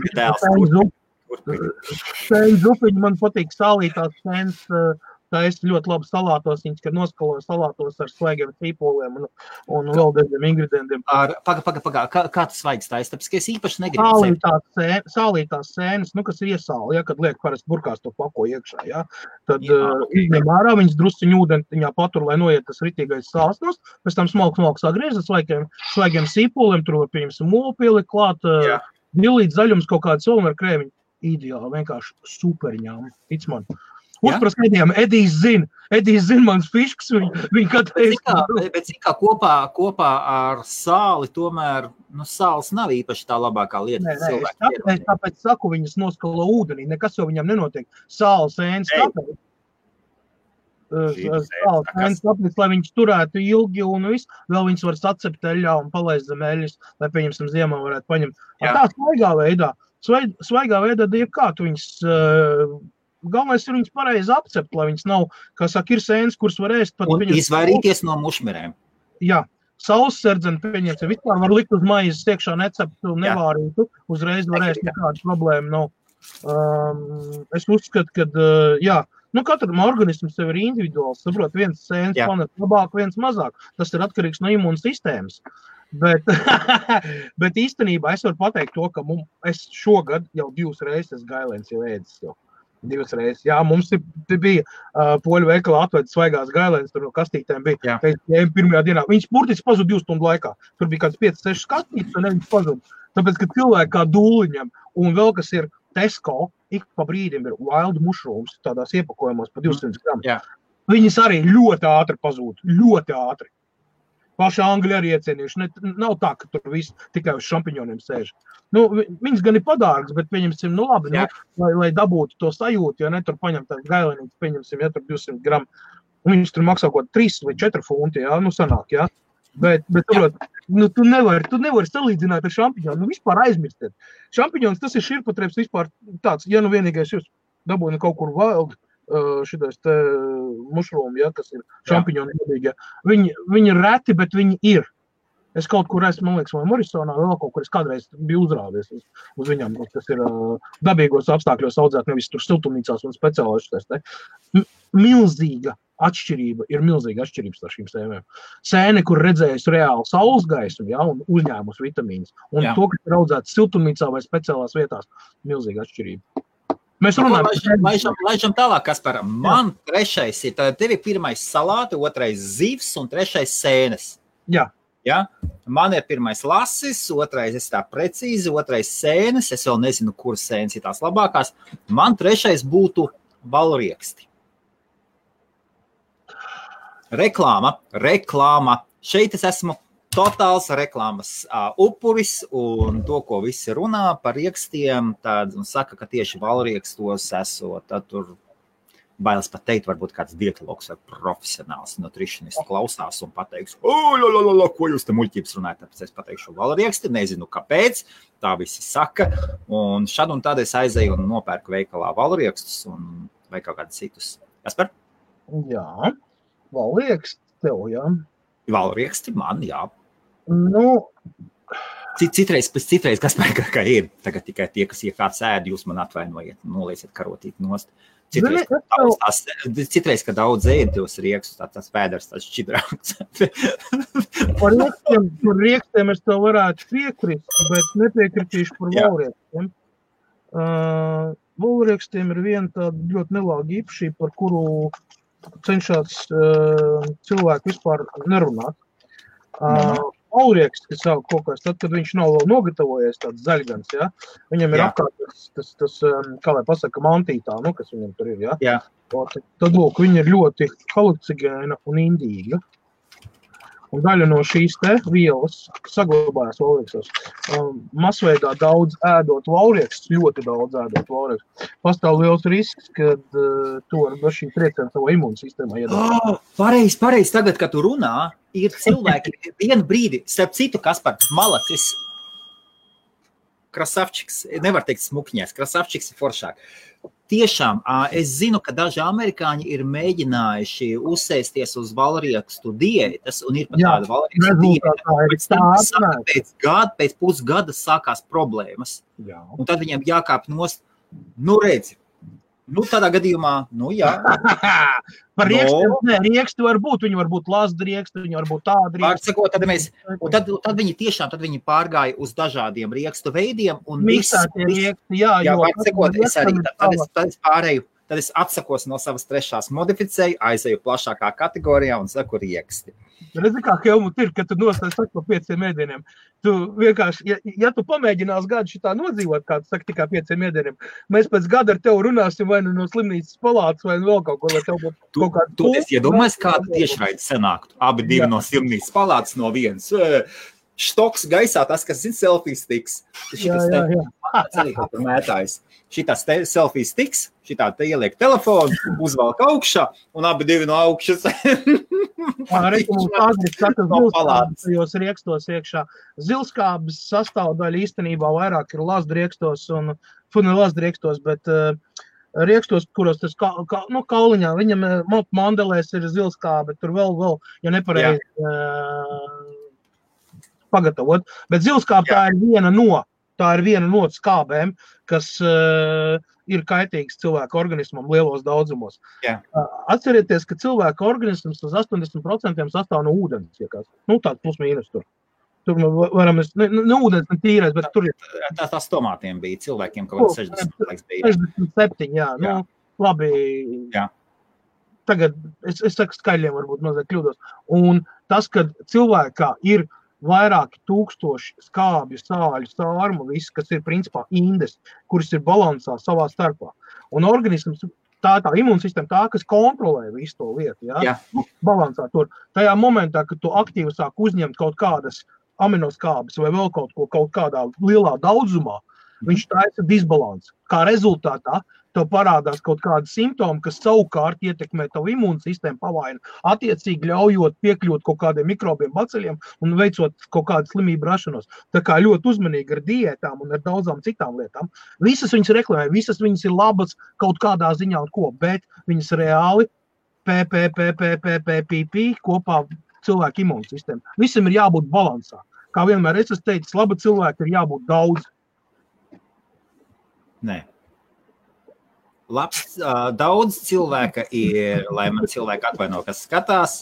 sēņu zupiņu man patīk sālītās sēnes. Uh, taisa ļoti labi salātos. Viņas, kad noskalo salātos ar svaigiem tīpoliem un, un vēl dažiem ingredientiem. Ar, paga, paga, paga. Kā, kā tas svaigs taisa? Tāpēc, es īpaši negribu. Sālītās, sēn, sālītās sēnes, nu, kas ir iesāli, ja, kad liek parasti burkās to pako iekšā, ja, tad jā, uh, izņem ārā, viņas drusciņu ūdentiņā patur, lai noiet tas ritīgais sāsnos, pēc tam smalks, smalks atgriez ar svaigiem, svaigiem sīpoliem, tur pieņemsim, mūlu pielikt klāt, uh, dilīt zaļums kaut kāds vēl ar krēmiņu. Ideāli, vienkārši superņām, tic man. Uzprast mēdījām, Edijs zina, Edijs zina mans fiškas, viņa, viņa katru reizi. Bet, bet cik kā kopā, kopā ar sāli tomēr, nu, sāls nav īpaši tā labākā lieta. Nē, nē, es tāpēc, tāpēc saku, viņas noskalo ūdenī, nekas jau viņam nenotiek. Sāls ēns tāpēc. Sāls tāpēc, lai viņš turētu ilgi un viss, vēl viņas var sacept eļļā un palaist zem eļļas, lai, pieņemsim, ziemā varētu paņemt. Tā svaigā veidā, svaigā veidā, ja kā tu viņas uh, galvenais ir viņas pareizi apcept, lai viņas nav, kā saka, ir sēnes, kuras var ēst. Pat viņas... Izvairīties no mušmirēm. Jā. Saussardzeni pieņemsim, vispār var likt uz maizes iekšā neceptu, nevārītu, uzreiz var ēst, nekāda problēma nav. Um, es uzskatu, ka, uh, jā, nu, katram organismam sev ir individuāls. Saprot, viens sēnes panet labāk, viens mazāk. Tas ir atkarīgs no imūnsistēmas. Bet, bet īstenībā es varu pateikt to, ka mums, es šogad jau divas reizes gailēns jau ēdis. Jau divas reizes. Jā, mums bija uh, poļu veikalā atvērts svaigās gailēnas, tur no kastītēm bija. Jā. Pirmajā dienā viņš burtiski pazuda divu stundu laikā. Tur bija kāds 5, 6 kastītes, un viņš pazuda. Tāpēc, ka cilvēki kā dūliņam, un vēl kas ir Tesco, ik pa brīdim ir wild mushrooms tādās iepakojumos pa 200 gramu. Viņas arī ļoti ātri pazūd, ļoti ātri. Paši angļi arī iecienījuši. Ne, nav tā, ka tur viss tikai uz šampiņoniem sēž. Nu, viņas gan ir padārgas, bet pieņemsim, nu labi, nu, lai, lai dabūtu to sajūtu, ja ne tur paņemt tādu gailīnu, pieņemsim, ja tur 200 gramu. Viņus tur maksā kaut 3 vai 4 funti, jā, nu sanāk, jā. Bet, bet saprot, nu, tu nevari, tu nevari salīdzināt ar šampiņonu. Nu, vispār aizmirstiet. Šampiņons tas ir širpatreps vispār tāds, ja nu vienīgais jūs dabūju kaut kur wild. Šitais te mušrūmi, ja, kas ir šampiņoni dabīgi. Viņi, viņi ir reti, bet viņi ir. Es kaut kur esmu, man liekas, vai Morisonā, vai kaut kur es kādreiz biju uzrāvies uz, uz viņiem, kas ir uh, dabīgos apstākļos audzēt, nevis tur siltumnīcās un speciālās šitās. Milzīga atšķirība, ir milzīga atšķirība starp šīm sēnēm. Sēne, kur redzējusi reāli saules gaismu, ja, un uzņēmusi vitamīnus, un Jā. to, kas ir audzēts siltumnīcā vai speciālās vietās, milzīga atšķirība. Mēs runājam par laižam, laižam tālāk, kas par man trešais ir. Tad tev ir pirmais salāti, otrais zivs un trešais sēnes. Jā. Ja? Man ir pirmais lasis, otrais es tā precīzi, otrais sēnes. Es vēl nezinu, kuras sēnes ir tās labākās. Man trešais būtu valrieksti. Reklāma, reklāma. Šeit es esmu totāls reklāmas uh, upuris un to, ko visi runā par rīkstiem, tad saka, ka tieši valriekstos esot, tad tur Bailes pat teikt, varbūt kāds dietologs vai profesionāls nutricionists klausās un pateiks, la, ko jūs tam muļķības runājat. Tāpēc es pateikšu valrieksti, nezinu kāpēc, tā visi saka. Un šad un tad es aizēju un nopērku veikalā valriekstus un vai kaut kādus citus. Kasper? Jā, valrieksti tev, jā. Valrieksti man, jā. Nu, Citreiz, citreiz kas man kā ir. Tagad tikai tie, kas ir kāds ēd, jūs man atvainojiet, nolieciet karotīt nost. Citreiz, kad daudz, tās, citreiz, kad daudz ēd tos riekstus, tā, tas pēders tāds šķidrāks. par rieksiem, par rieksiem es tev varētu piekrist, bet nepiekritīšu par valriekstiem. Uh, valriekstiem ir viena tāda ļoti nelāga īpašība, par kuru cenšas uh, cilvēki vispār nerunāt. Uh, aurieks, kas jau kaut kas, tad, kad viņš nav vēl nogatavojies, tāds zaļgans, ja? viņam ir Jā. apkārt tas, tas, tas, um, kā lai pasaka, mantītā, nu, kas viņam tur ir, ja? Jā. Tad, lūk, viņi ir ļoti halucigēna un indīga. Un daļa no šīs vielas saglabājas valrieksos. Um, masveidā daudz ēdot valriekus, ļoti daudz ēdot valriekus. Pastāv liels risks, ka uh, to var šī trieciena savā imūnsistēmā iedot. Oh, pareizi, pareizi. Tagad, kad tu runā, ir cilvēki, vienu brīdi, starp citu, kas par malacis. Krasavčiks, nevar teikt smukņās, krasavčiks ir foršāk. Tiešām es zinu, ka daži amerikāņi ir mēģinājuši uzsēsties uz valriekstu diētas, un ir pat Jā, tāda valriekstu diēta. Pēc, tam, pēc, gada, pēc pusgada sākās problēmas. Jā. Un tad viņiem jākāp nost. Nu, redzi, Nu, tādā gadījumā, nu, jā. Par riekstu, no. ne, riekstu var būt. Viņi var būt lasda rieksti, viņi var būt tādi. Pārsakot, tad, mēs, tad, tad viņi tiešām tad viņi pārgāja uz dažādiem riekstu veidiem. Miksētie rieksti, jā. Jā, pārsakot, es arī tad, tad, es, tad es pārēju. Tad es atsakos no savas trešās, modificēju, aizēju plašākā kategorijā un saku rieksti. Redzi, kā Helmut ir, kad tu nostājies par pieciem mēdieniem. Tu vienkārši, ja, ja tu pamēģinās gadu šitā nodzīvot, kā tu saki, tikai pieciem mēdieniem, mēs pēc gada ar tevi runāsim vai nu no slimnīcas palātas vai nu vēl kaut ko, lai tev būtu tu, kaut kāda. Tu esi iedomājies, kāda tiešraida sanāktu. Abi divi Jā. no slimnīcas palātas no vienas. Štoks gaisā, tas, kas zina, selfijas tiks. Šitas jā, jā, jā. Te, arī kur mētājs. Šitas te selfijas tiks, šitā te ieliek telefonu, uzvelk augšā un abi divi no augšas. Arī mums agri saka, zilskābes tajos riekstos iekšā. Zilskābes sastāvdaļa īstenībā vairāk ir lazdriekstos un funu lazdriekstos, bet uh, riekstos, kuros tas ka, ka, nu, kauliņā, viņam uh, mandelēs ir zilskābe, tur vēl, vēl ja nepareizi uh, pagatavot. Bet zilskābe tā ir viena no, tā ir viena no skābēm, kas uh, ir kaitīgs cilvēka organismam lielos daudzumos. Jā. Atcerieties, ka cilvēka organisms uz 80% sastāv no ūdens. Nu, tāds plus mīnus tur. Tur varam, ne, ne ūdens, ne tīrais, bet tur ir. Tā, tās tomātiem bija cilvēkiem kaut kāds 60. 67, jā. jā. Nu, labi. Jā. Tagad es, es saku skaļiem, varbūt mazliet kļūdos. Un tas, ka cilvēkā ir uh, vairāki tūkstoši skābju, sāļu, sārmu, viss, kas ir principā indes, kuras ir balansā savā starpā. Un organisms tā ir tā imūnsistēma, tā, kas kontrolē visu to lietu. Ja? Jā. Nu, balansā tur. Tajā momentā, kad tu aktīvi sāk uzņemt kaut kādas aminoskābes vai vēl kaut ko kaut kādā lielā daudzumā, Viņš taisa disbalansu. Kā rezultātā tev parādās kaut kādi simptomi, kas savukārt ietekmē tavu imūnsistēmu, pavaina, attiecīgi ļaujot piekļūt kaut kādiem mikrobiem, baceļiem un veicot kaut kādu slimību rašanos. Tā kā ļoti uzmanīgi ar diētām un ar daudzām citām lietām. Visas viņas reklamē, visas viņas ir labas kaut kādā ziņā un ko, bet viņas reāli PPPPPPP kopā cilvēku imūnsistēmu. Visam ir jābūt balansā. Kā vienmēr es esmu teicis, laba cilvēka ir jābūt daudz. Nē. Labs, uh, daudz cilvēka ir, lai man cilvēki atvaino, kas skatās.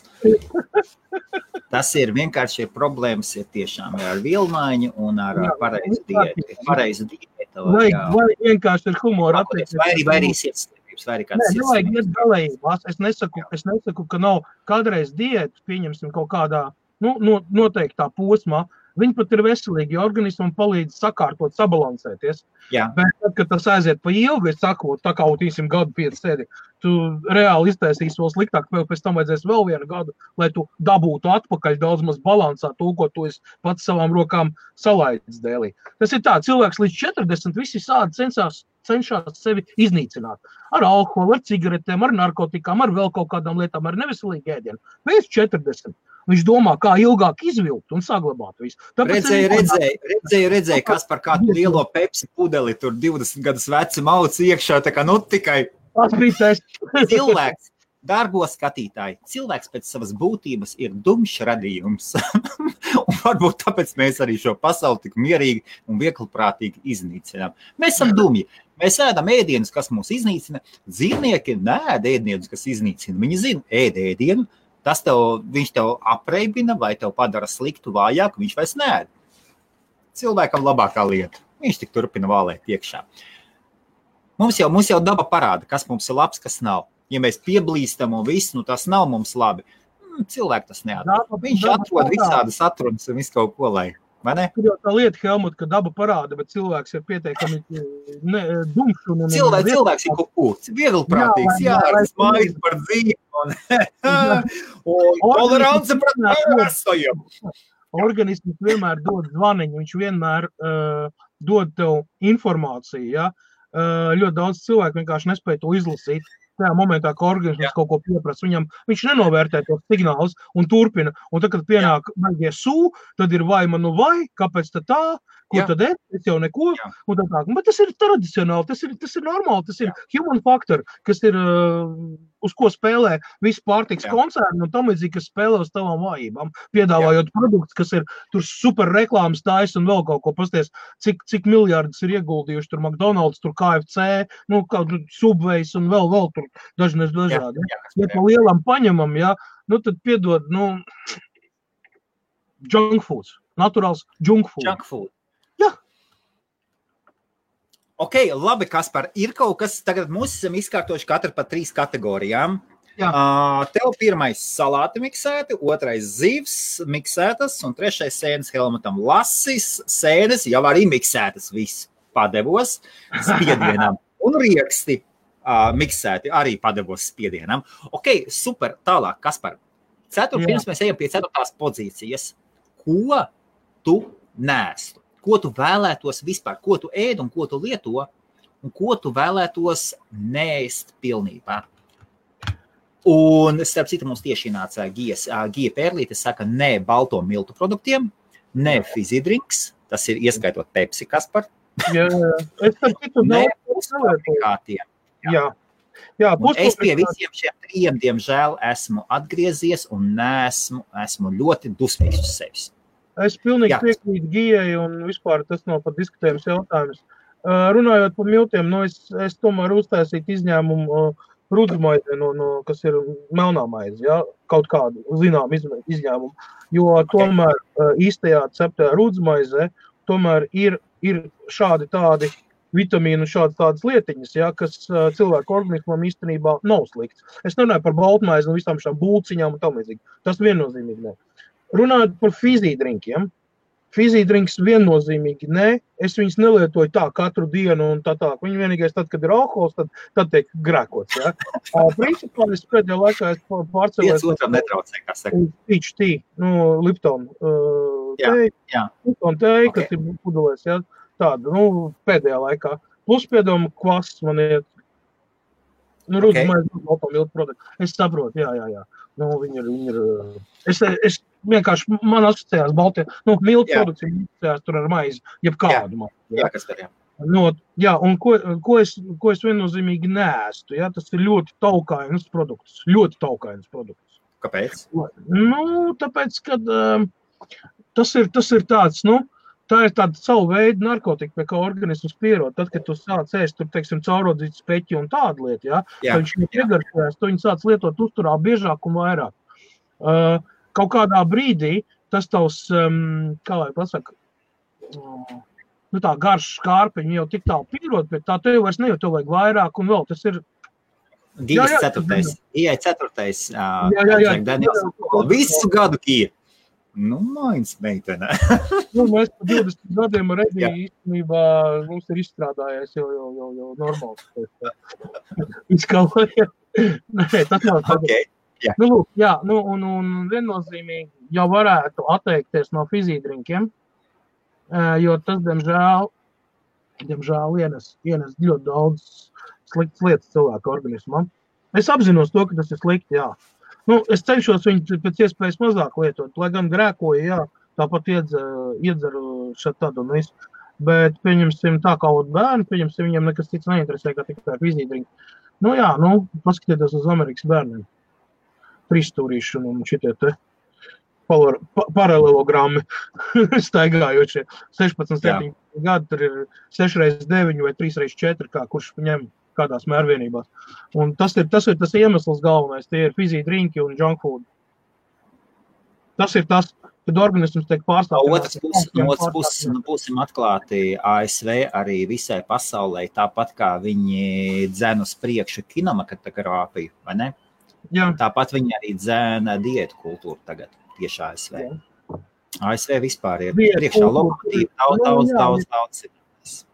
Tas ir vienkārši ir problēmas ir tiešām ar vilmaiņu un ar pareizu diētu. Pareizu diētu vai, vai vienkārši ar humoru attiecības. Vai arī, vai arī sirdslietības, vai arī kāds cits. Nevajag iet galējībās. Es nesaku, es nesaku, ka nav kādreiz diētu, pieņemsim kaut kādā nu, no, noteiktā posmā, uh, Viņi pat ir veselīgi, jo organismam palīdz sakārtot, sabalansēties. Jā. Bet, tad, kad tas aiziet pa ilgu, es saku, tā kā autīsim gadu pieci sēdi, tu reāli iztaisīsi vēl sliktāk, vēl pēc tam vajadzēs vēl vienu gadu, lai tu dabūtu atpakaļ daudz maz balansā to, ko tu pats savām rokām salaidis dēlī. Tas ir tā, cilvēks līdz 40 visi sādi censās cenšas sevi iznīcināt. Ar alkoholu, ar cigaretēm, ar narkotikām, ar vēl kaut kādām lietām, ar neveselīgu ēdienu. Pēc 40. Viņš domā, kā ilgāk izvilkt un saglabāt visu. Tāpēc redzēju, redzēju, redzēju, redzēju, kas par kādu lielo pepsi pudeli tur 20 gadus vecu maucu iekšā. Tā kā nu tikai tas bija tas. cilvēks. Darbo skatītāji, cilvēks pēc savas būtības ir dumjš radījums. varbūt tāpēc mēs arī šo pasauli tik mierīgi un viegliprātīgi iznīcinām. Mēs esam dumji. Mēs ēdam ēdienus, kas mūs iznīcina. Dzīvnieki nē, ēdienus, kas iznīcina. Viņi zina, ēd ēdienu, tas tev, viņš tev apreibina vai tev padara sliktu, vājāku, viņš vairs nē. Cilvēkam labākā lieta. Viņš tik turpina vālēt iekšā. Mums jau, mums jau daba parāda, kas mums ir labs, kas nav. Ja mēs pieblīstam un viss, nu tas nav mums labi. Hmm, cilvēks tas neatrod. Viņš atrod visādas atrunas un visu kaut ko, lai Tur jau tā lieta, Helmut, ka daba parāda, bet cilvēks ir pietiekami dumšs. Un, un, cilvēks, cilvēks ir kaut kas viegli prātīgs, jā, jā, jā smaids par dzīvi un, un tolerance pret pārstajiem. Organisms vienmēr dod zvaniņu, viņš vienmēr uh, dod tev informāciju. Ja? Uh, ļoti daudz cilvēku vienkārši nespēja to izlasīt tajā momentā, kad organisms kaut ko pieprasa. Viņam, viņš nenovērtē tos signālus un turpina. Un tad, kad pienāk maģie sūdi, tad ir vai man nu vai, kāpēc tā, ko tad es, es jau neko. Tā, bet tas ir tradicionāli, tas ir, tas ir normāli, tas ir human factor, kas ir. Uh, uz ko spēlē visi pārtiks koncerni un tam līdzīgi, kas spēlē uz tavām vājībām, piedāvājot Jā. produktus, kas ir tur super reklāmas tājas un vēl kaut ko pasties, cik, cik miljārdus ir ieguldījuši tur McDonald's, tur KFC, nu, kaut tur subvejas un vēl, vēl tur dažnes dažādi. Jā, jā, ja pa lielam paņemam, jā, nu, tad piedod, nu, junk foods, naturāls junk food. Junk food. Ok, labi, Kaspar, ir kaut kas, tagad mums esam izkārtojuši katru pa trīs kategorijām. Jā. Uh, tev pirmais salāti miksēti, otrais zivs miksētas, un trešais sēnes Helmutam lasis, sēnes jau arī miksētas, viss padevos spiedienam, un rieksti uh, miksēti arī padevos spiedienam. Ok, super, tālāk, Kaspar. Ceturtdien, mēs ejam pie ceturtās pozīcijas, ko tu nēstu? Ko tu vēlētos vispār, ko tu ēd un ko tu lieto, un ko tu vēlētos nēst pilnībā. Un, starp citu, mums tieši nāca Gija Pērlīte, saka, nē, balto miltu produktiem, nē, fizidrinks, tas ir ieskaitot Pepsi, kas par. Jā, jā. Es tam citu pusfabrikātiem. Jā. jā. Es pie visiem šiem trim, diemžēl, esmu atgriezies un nesmu, esmu ļoti dusmīgs uz sevis. Es pilnīgi piekrītu Gijai, un vispār tas nav pat diskutējums jautājums. Runājot par miltiem, nu es, es tomēr uztaisītu izņēmumu rudzumaizē, no, no, kas ir melnā maize, ja? kaut kādu zinām izņēmumu. Jo okay. tomēr uh, īstajā ceptajā rudzumaizē tomēr ir, ir šādi tādi vitamīnu, šādas tādas lietiņas, ja, kas uh, cilvēku organismam īstenībā nav slikts. Es nerunāju par baltmaizi un visām šīm būciņām un tam līdzīgi. Tas viennozīmīgi ne. Runājot par fizīdrinkiem, fizīdrinks viennozīmīgi nē, es viņus nelietoju tā katru dienu un tā tā. Viņi vienīgais tad, kad ir alkohols, tad, tad tiek grēkots. Ja? Principā es pēdējā laikā pārcēlējos uz netraucē, kā saka. Tea, nu, Lipton uh, jā, teju, jā. Lipton teju, okay. kas ir pudelēs, ja? tāda, nu, pēdējā laikā. Plus piedomu kvasts man iet. Nu, okay. lopam ilgu produktu. Es saprotu, jā, jā, jā. Nu, viņi ir, viņi ir, es, es vienkārši, man asociējās Baltijā, nu, miltu produkts ir asociējās tur ar maizi, jebkādu maizi. Jā, jā kas tur, jā. No, jā, un ko, ko, es, ko es viennozīmīgi nēstu, ja, tas ir ļoti taukains produkts, ļoti taukains produkts. Kāpēc? Nu, tāpēc, kad um, tas ir, tas ir tāds, nu, tā ir tāda savu veidu narkotika, pie kā organisms pierod. Tad, kad tu sāc ēst, tur, teiksim, caurodzītas peķi un tādu lietu, ja, jā, viņš ir iegaršojās, to viņi sāc lietot uzturā biežāk un vairāk. Uh, kaut kādā brīdī tas tavs, um, kā lai pasaka, uh, nu tā garš skārpiņi jau tik tālu pierod, bet tā tev vairs nejūt, tev vajag vairāk un vēl tas ir Divas ceturtais, ieja ceturtais, uh, jā, jā, jā, Daniels, visu gadu kīja. Nu, mājas meitene. nu, mēs par 20 gadiem Ediju īstenībā mums ir izstrādājies jau, jau, jau, jau normāls. Izkalpoja. Nē, tas nav. Okay. Jā. Nu, lūk, jā, nu, un, un viennozīmīgi jau varētu atteikties no fizīdrinkiem, jo tas, diemžēl, diemžēl ienes, ienes ļoti daudz sliktas lietas cilvēku organismam. Es apzinos to, ka tas ir slikti, jā. Nu, es cenšos viņu pēc iespējas mazāk lietot, lai gan grēkoju, jā, tāpat iedzeru, iedzeru šeit tādu un visu. Bet, pieņemsim, tā kā bērni, pieņemsim, viņiem nekas cits neinteresē, kā tikai fizīdrīgi. Nu, jā, nu, paskatieties uz Amerikas bērniem. Trīsstūrīši un šitie te pa, paralelogrammi staigājošie. 16, 17 gadi, tur ir 6 reizes 9 vai 3 reizes 4, kā kurš ņem kādās mērvienībās. Un tas ir, tas ir tas iemesls galvenais. Tie ir fizīgi drinki un junk food. Tas ir tas, kad organisms tiek pārstāvēts. No otras puses nu, būsim atklāti, ASV arī visai pasaulē, tāpat kā viņi dzēna uz priekšu kinematogrāfiju, vai ne? Jā. Tāpat viņi arī dzēna diētu kultūru tagad tieši ASV. Jā. ASV vispār ir Diet, priekšā lokomotīva, daudz, nu, daudz, daudz, daudz. daudz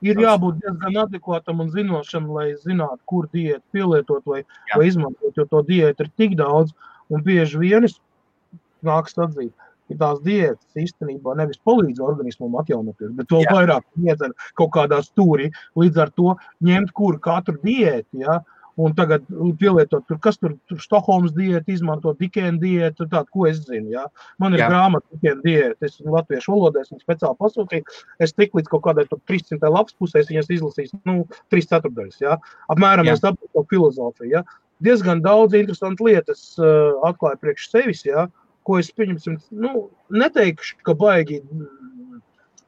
ir jābūt diezgan adekvātam un zinošam, lai zinātu, kur diētu pielietot vai, Jā. vai izmantot. Jo to diētu ir tik daudz, un bieži vien nāks atzīt, ka tās diētas īstenībā nevis palīdz organismam atjaunoties, bet vēl vairāk iedzer kaut kādā stūrī. Līdz ar to ņemt kuru katru diētu. Ja, uh, un tagad pielietot, tur, kas tur ir Stokholmas diēta, izmantot Dikēna diētu, tādu, ko es zinu. Ja? Man ir Jā. grāmata Dikēna diēta, es esmu latviešu valodā, es viņu speciāli pasūtīju. Es tik līdz kaut kādai 300 lapas pusē, viņas izlasīju, nu, 3 ceturdaļas. Ja? Apmēram es saprotu to filozofiju. Ja? Diezgan daudz interesantu lietas uh, atklāja priekš sevis, ja? ko es pieņemsim, nu, neteikšu, ka baigi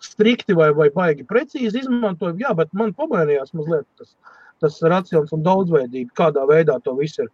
strikti vai, vai baigi precīzi izmantoju, jā, bet man pamainījās mazliet tas tas racions un daudzveidība, kādā veidā to viss ir.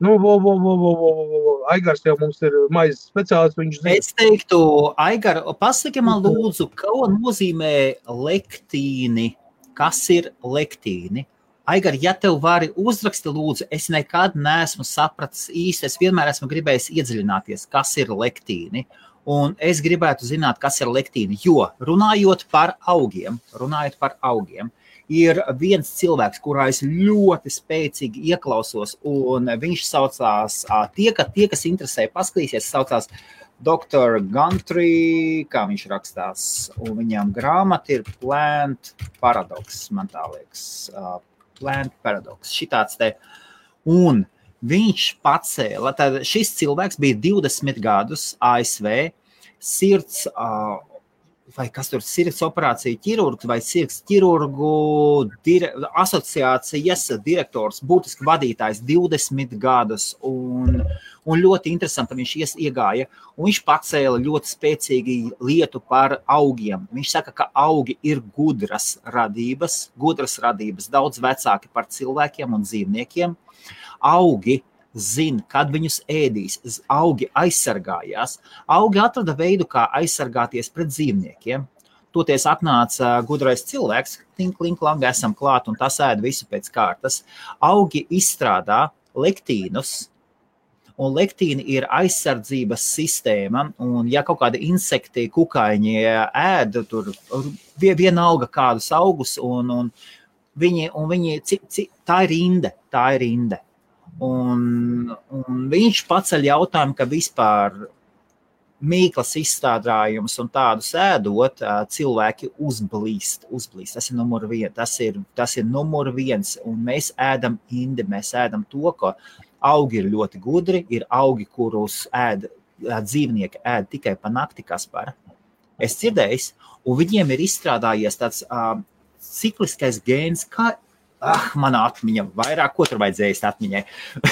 Nu, vo, vo, vo, vo, vo, vo. Aigars jau mums ir maizes speciālists. Viņš zina. Es teiktu, Aigar, pasaki man lūdzu, ko nozīmē lektīni? Kas ir lektīni? Aigar, ja tev vari uzrakstīt, lūdzu, es nekad neesmu sapratis īsti. Es vienmēr esmu gribējis iedziļināties, kas ir lektīni. Un es gribētu zināt, kas ir lektīni. Jo runājot par augiem, runājot par augiem, ir viens cilvēks, kurā es ļoti spēcīgi ieklausos, un viņš saucās, tie, ka, tie kas interesē, paskatīsies, saucās Dr. Gantry, kā viņš rakstās, un viņam grāmata ir Plant Paradox, man tā liekas, Plant Paradox, šitāds te, un viņš pacēla, tad šis cilvēks bija 20 gadus ASV, sirds uh, vai kas tur ir sirds operācija ķirurgs vai sirds ķirurgu dire, asociācijas direktors, būtiski vadītājs 20 gadus. Un, un ļoti interesanti viņš ies, iegāja. Viņš pacēla ļoti spēcīgi lietu par augiem. Viņš saka, ka augi ir gudras radības, gudras radības, daudz vecāki par cilvēkiem un dzīvniekiem. Augi zina, kad viņus ēdīs. Augi aizsargājās. Augi atrada veidu, kā aizsargāties pret dzīvniekiem. Toties atnāca gudrais cilvēks, tinklink, lang, esam klāt, un tas ēd visu pēc kārtas. Augi izstrādā lektīnus, un lektīna ir aizsardzības sistēma. Un, ja kaut kādi insekti, kukaiņi ēd, tur vienalga kādus augus, un, un viņi, un viņi tā ir rinde, tā ir rinde. Un, un viņš paceļ jautājumu, ka vispār mīklas izstrādājumus un tādus ēdot, cilvēki uzblīst. uzblīst. Tas ir numur viens. Tas ir, tas ir numur viens. Un mēs ēdam indi, mēs ēdam to, ka augi ir ļoti gudri. Ir augi, kurus ēd dzīvnieki ēd tikai pa nakti, kas par. Es dzirdēju, un viņiem ir izstrādājies tāds uh, cikliskais gēns, kā Ah, manā atmiņā vairāk, ko tur vajadzēja atmiņai.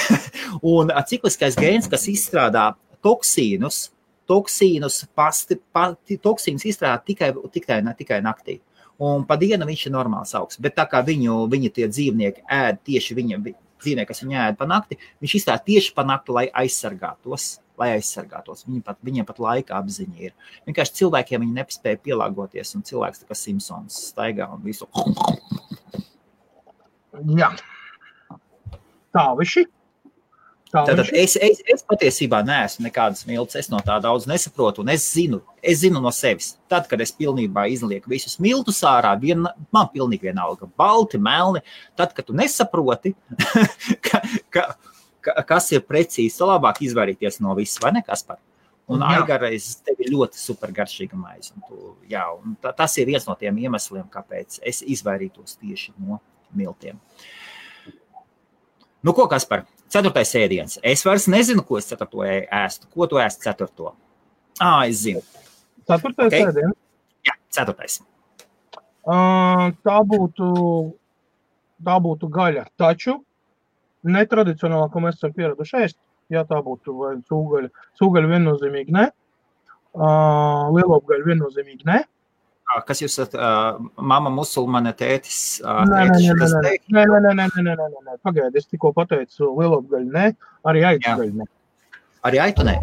un cikliskais gēns, kas izstrādā toksīnus, toksīnus, pasti, pati, toksīnus izstrādā tikai, tikai, ne, tikai naktī. Un pa dienu viņš ir normāls augsts. Bet tā kā viņu, viņa tie dzīvnieki ēd tieši viņa dzīvnieki, kas viņu ēd pa nakti, viņš izstrādā tieši pa nakti, lai aizsargātos. Lai aizsargātos. Viņiem pat, viņiem pat laika apziņa ir. Vienkārši cilvēkiem viņi nespēja pielāgoties, un cilvēks kā Simpsons staigā un visu. Jā. Tā viši. Tātad es, es, es patiesībā neesmu nekādas milts, es no tā daudz nesaprotu, es zinu, es zinu no sevis. Tad, kad es pilnībā izlieku visus miltus ārā, vien, man pilnīgi vienalga, balti, melni, tad, kad tu nesaproti, ka, ka, ka, kas ir precīzi, labāk izvairīties no viss, vai ne, Kaspar? Un aigarais tev ir ļoti supergaršīga maize. Jā, un ta, tas ir viens no tiem iemesliem, kāpēc es izvairītos tieši no miltiem. Nu, ko, Kaspar? Ceturtais ēdiens. Es vairs nezinu, ko es ceturto ēstu. Ko tu ēst ceturto? Ah, es zinu. Ceturtais okay. ēdiens? Jā, ceturtais. Uh, tā būtu, tā būtu gaļa. Taču netradicionālā, ko mēs esam pieraduši ēst, jā, tā būtu vai cūgaļa. Cūgaļa viennozīmīgi ne. Uh, Lielopgaļa viennozīmīgi ne. Ah, kas jūs esat? Ah, Māma musulmane, tētis? Nē, nē, nē, nē, nē, nē, pagaidiet, es tikko pateicu lielopgaļu, nē, arī aitugaļu, nē. Arī aitu, nē?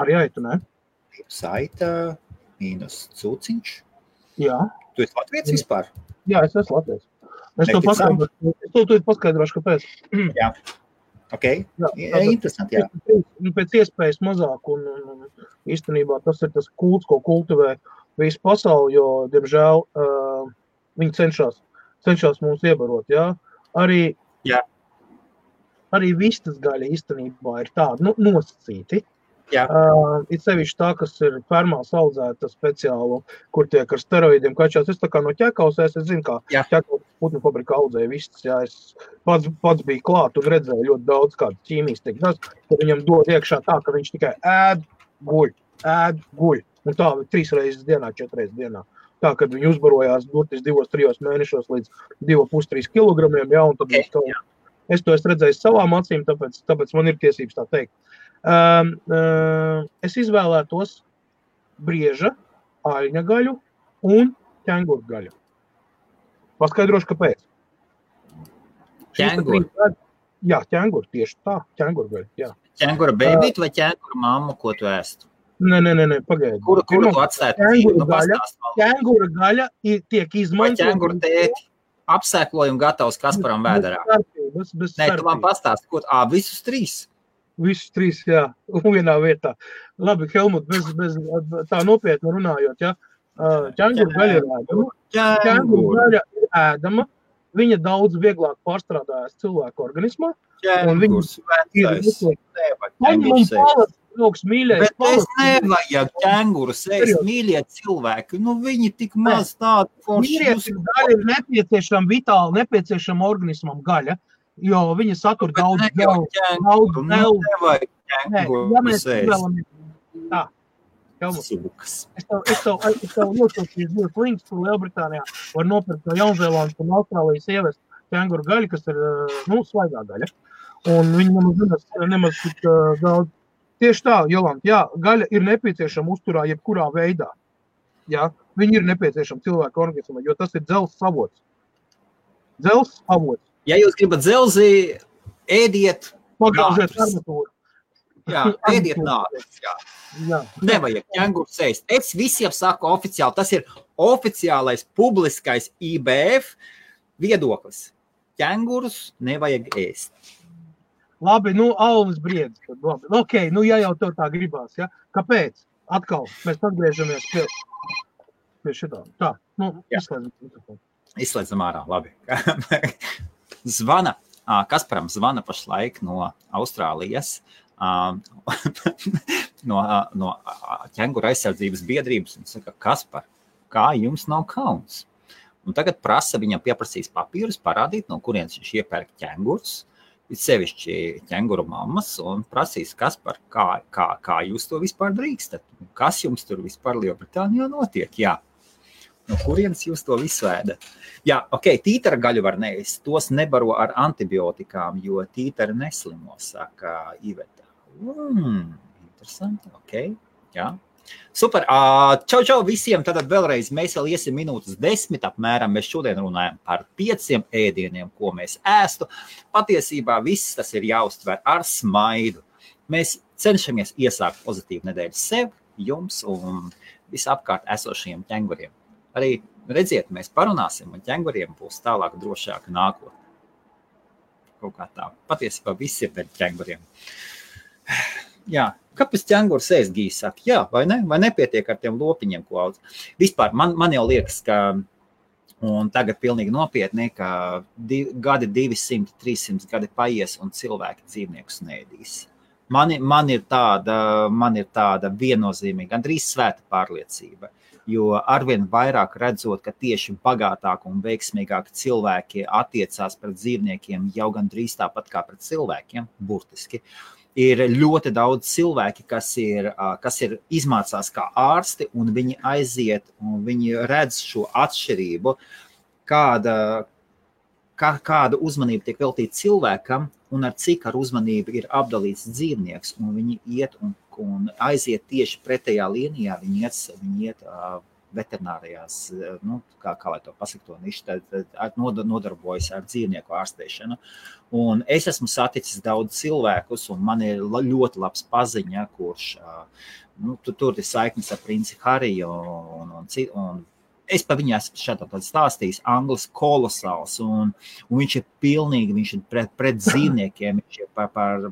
Arī aitu, nē. Saita mīnus cūciņš. Jā. Tu esi latviec vispār? Jā, es esmu latviec. Es to paskaidrošu, es to tu paskaidrošu, kāpēc. Jā. Okay. Jā, jā, interesanti. Jā. Pēc iespējas nu, mazāk, un, un īstenībā tas ir tas kults, ko kultivē uh, visu pasauli, jo, diemžēl, uh, viņi cenšas, cenšas mūs iebarot. Ja? Arī, jā. arī vistas gaļa īstenībā ir tāda nu, nosacīta. Uh, it sevišķi tā, kas ir fermā audzēta speciāli, kur tiek ar steroīdiem kačās. Es tā kā no ķekausēs, es zinu, kā ķekaus putnu fabrika audzēja vistas. Jā, es pats, pats biju klāt un redzēju ļoti daudz kādu ķīmijas tehnikas, ka viņam dod iekšā tā, ka viņš tikai ēd, guļ, ēd, guļ. Un tā trīs reizes dienā, četras reizes dienā. Tā, kad viņi uzbarojās burtiski divos, trijos mēnešos līdz 2,5 kg. Jā, un tad to, es to esmu redzējis savām acīm, tāpēc, tāpēc man ir tiesības tā teikt. Um, uh, es izvēlētos brieža, aļņa gaļu un ķēnguru gaļu. Paskaidrošu, kāpēc. Ķēnguru. Jā, ķēnguru tieši tā, ķēnguru gaļa. Ķēnguru bēbīt uh, vai ķēnguru mammu, ko tu ēstu? Nē, nē, nē, pagaidiet. Kuru, kuru tu atstāji? Ķēngura gaļa, ķēngura gaļa tiek izmantota. Ķēngura tēti apsēklojumu gatavs Kasparam vēderā. Bez, bez nē, tu man pastāsti, ko ā, visus trīs. Visus trīs, jā, vienā vietā. Labi, Helmut, bez, bez tā nopietni runājot, jā. Ķēngura gaļa ir ēdama. Ķēngura gaļa ir ēdama viņa daudz vieglāk pārstrādājas cilvēku organismā. Jā, viņas ir ļoti mīļas. Es nevajag ķēngurus, es mīlu cilvēku. Nu, viņi tik maz tādu foršu. Gaļa ir nepieciešama vitāli, nepieciešama organismam gaļa, jo viņi satur bet daudz, daudz, nu, daudz, daudz. Nevajag ķēngurus. Ja mēs vēlamies tā. Sukas. Es tev, es tev, es tev nosūtīju divas links, kur Lielbritānijā var nopirkt no Jaunzēlandes un Austrālijas sievietes ķēnguru gaļu, kas ir, nu, svaigā gaļa. Un viņi nemaz, nemaz tik uh, daudz Tieši tā, Jolanta, jā, gaļa ir nepieciešama uzturā jebkurā veidā. Jā, viņi ir nepieciešami cilvēku organismam, jo tas ir dzelzs avots. Dzelzs avots. Ja jūs gribat dzelzi, ēdiet pagājušajā armatūru. Jā, ēdiet nāves. Jā. Jā. Nevajag ķenguru sēst. Es visiem saku oficiāli, tas ir oficiālais publiskais IBF viedoklis. Ķengurus nevajag ēst. Labi, nu, alus briedis. Labi. Ok, nu, ja jau tev tā gribās, ja? kāpēc? Atkal mēs atgriežamies pie, pie šitā. Tā, nu, izslēdzam. Izslēdzam ārā, labi. zvana, Kasparam zvana pašlaik no Austrālijas. no, no ķēnguru aizsardzības biedrības un saka, kas par kā jums nav kauns? Un tagad prasa viņam pieprasīs papīrus, parādīt, no kurienes viņš iepērk ķēngurus, sevišķi ķēnguru mammas, un prasīs, kas par kā, kā, kā jūs to vispār drīkstat, kas jums tur vispār Lielbritānijā notiek, jā. No kurienes jūs to visu ēdat? Jā, ok, tītara gaļu var neēst, tos nebaro ar antibiotikām, jo tītara neslimo, saka Iveta. Mm, interesanti, ok, jā. Super. Čau, čau visiem. Tad vēlreiz mēs vēl iesim minūtes desmit apmēram. Mēs šodien runājam par pieciem ēdieniem, ko mēs ēstu. Patiesībā viss tas ir jāuztver ar smaidu. Mēs cenšamies iesākt pozitīvu nedēļu sev, jums un visapkārt esošajiem ķēnguriem. Arī redziet, mēs parunāsim, un ķēnguriem būs tālāk drošāka nākotne. Kaut kā tā. Patiesībā viss ir pēc ķēnguriem. Jā, kāpēc ķēngurs ēst gīsāk? Jā, vai ne? Vai nepietiek ar tiem lopiņiem, ko audz? Vispār man, man jau liekas, ka Un tagad pilnīgi nopietni, ka div, gadi 200, 300 gadi paies un cilvēki dzīvniekus nēdīs. Man, man, ir tāda, man ir tāda viennozīmīga, gandrīz svēta pārliecība. Jo arvien vairāk redzot, ka tieši bagātāki un veiksmīgāki cilvēki attiecās pret dzīvniekiem jau gandrīz tāpat kā pret cilvēkiem, burtiski. Uh, ir ļoti daudz cilvēki, kas ir, kas ir izmācās kā ārsti, un viņi aiziet un viņi redz šo atšķirību, kāda, kā, kāda uzmanība tiek veltīta cilvēkam, un ar cik ar uzmanību ir apdalīts dzīvnieks. Viņi iet un, un aiziet tieši pretējā līnijā, viņi iet, viņi iet veterinārijās, nu, kā, kā lai to pasaktu, nodarbojas ar dzīvnieku ārstēšanu. Un es esmu saticis daudz cilvēkus, un man ir ļoti labs paziņa, kurš nu, tu, tur ir saiknes ar princi Hariju un, un, un, es par viņu esmu šādi stāstījis. Anglis kolosāls, un, un viņš ir pilnīgi viņš ir pret, pret dzīvniekiem, viņš ir par, par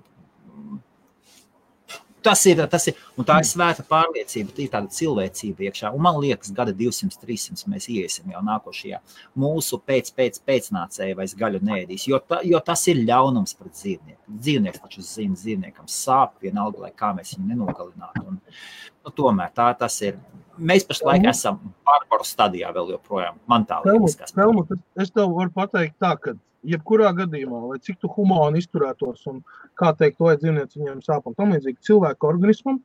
Tas ir, tas ir, un tā ir svēta pārliecība, tā ir tāda cilvēcība iekšā. Un man liekas, gada 200, 300 mēs iesim jau nākošajā. Mūsu pēc, pēc, pēcnācēji vairs gaļu nēdīs, jo, ta, jo tas ir ļaunums pret dzīvnieku. Dzīvnieks taču zina, dzīvniekam sāp vienalga, lai kā mēs viņu nenogalinātu. Un, nu, tomēr tā tas ir. Mēs pašlaik esam barbaru stadijā vēl joprojām. Man tā liekas, kas. Helmut, es tev varu pateikt tā, ka jebkurā gadījumā, lai cik tu humāni izturētos un kā teikt, vai dzīvnieks viņam sāp un tam līdzīgi, cilvēka organismam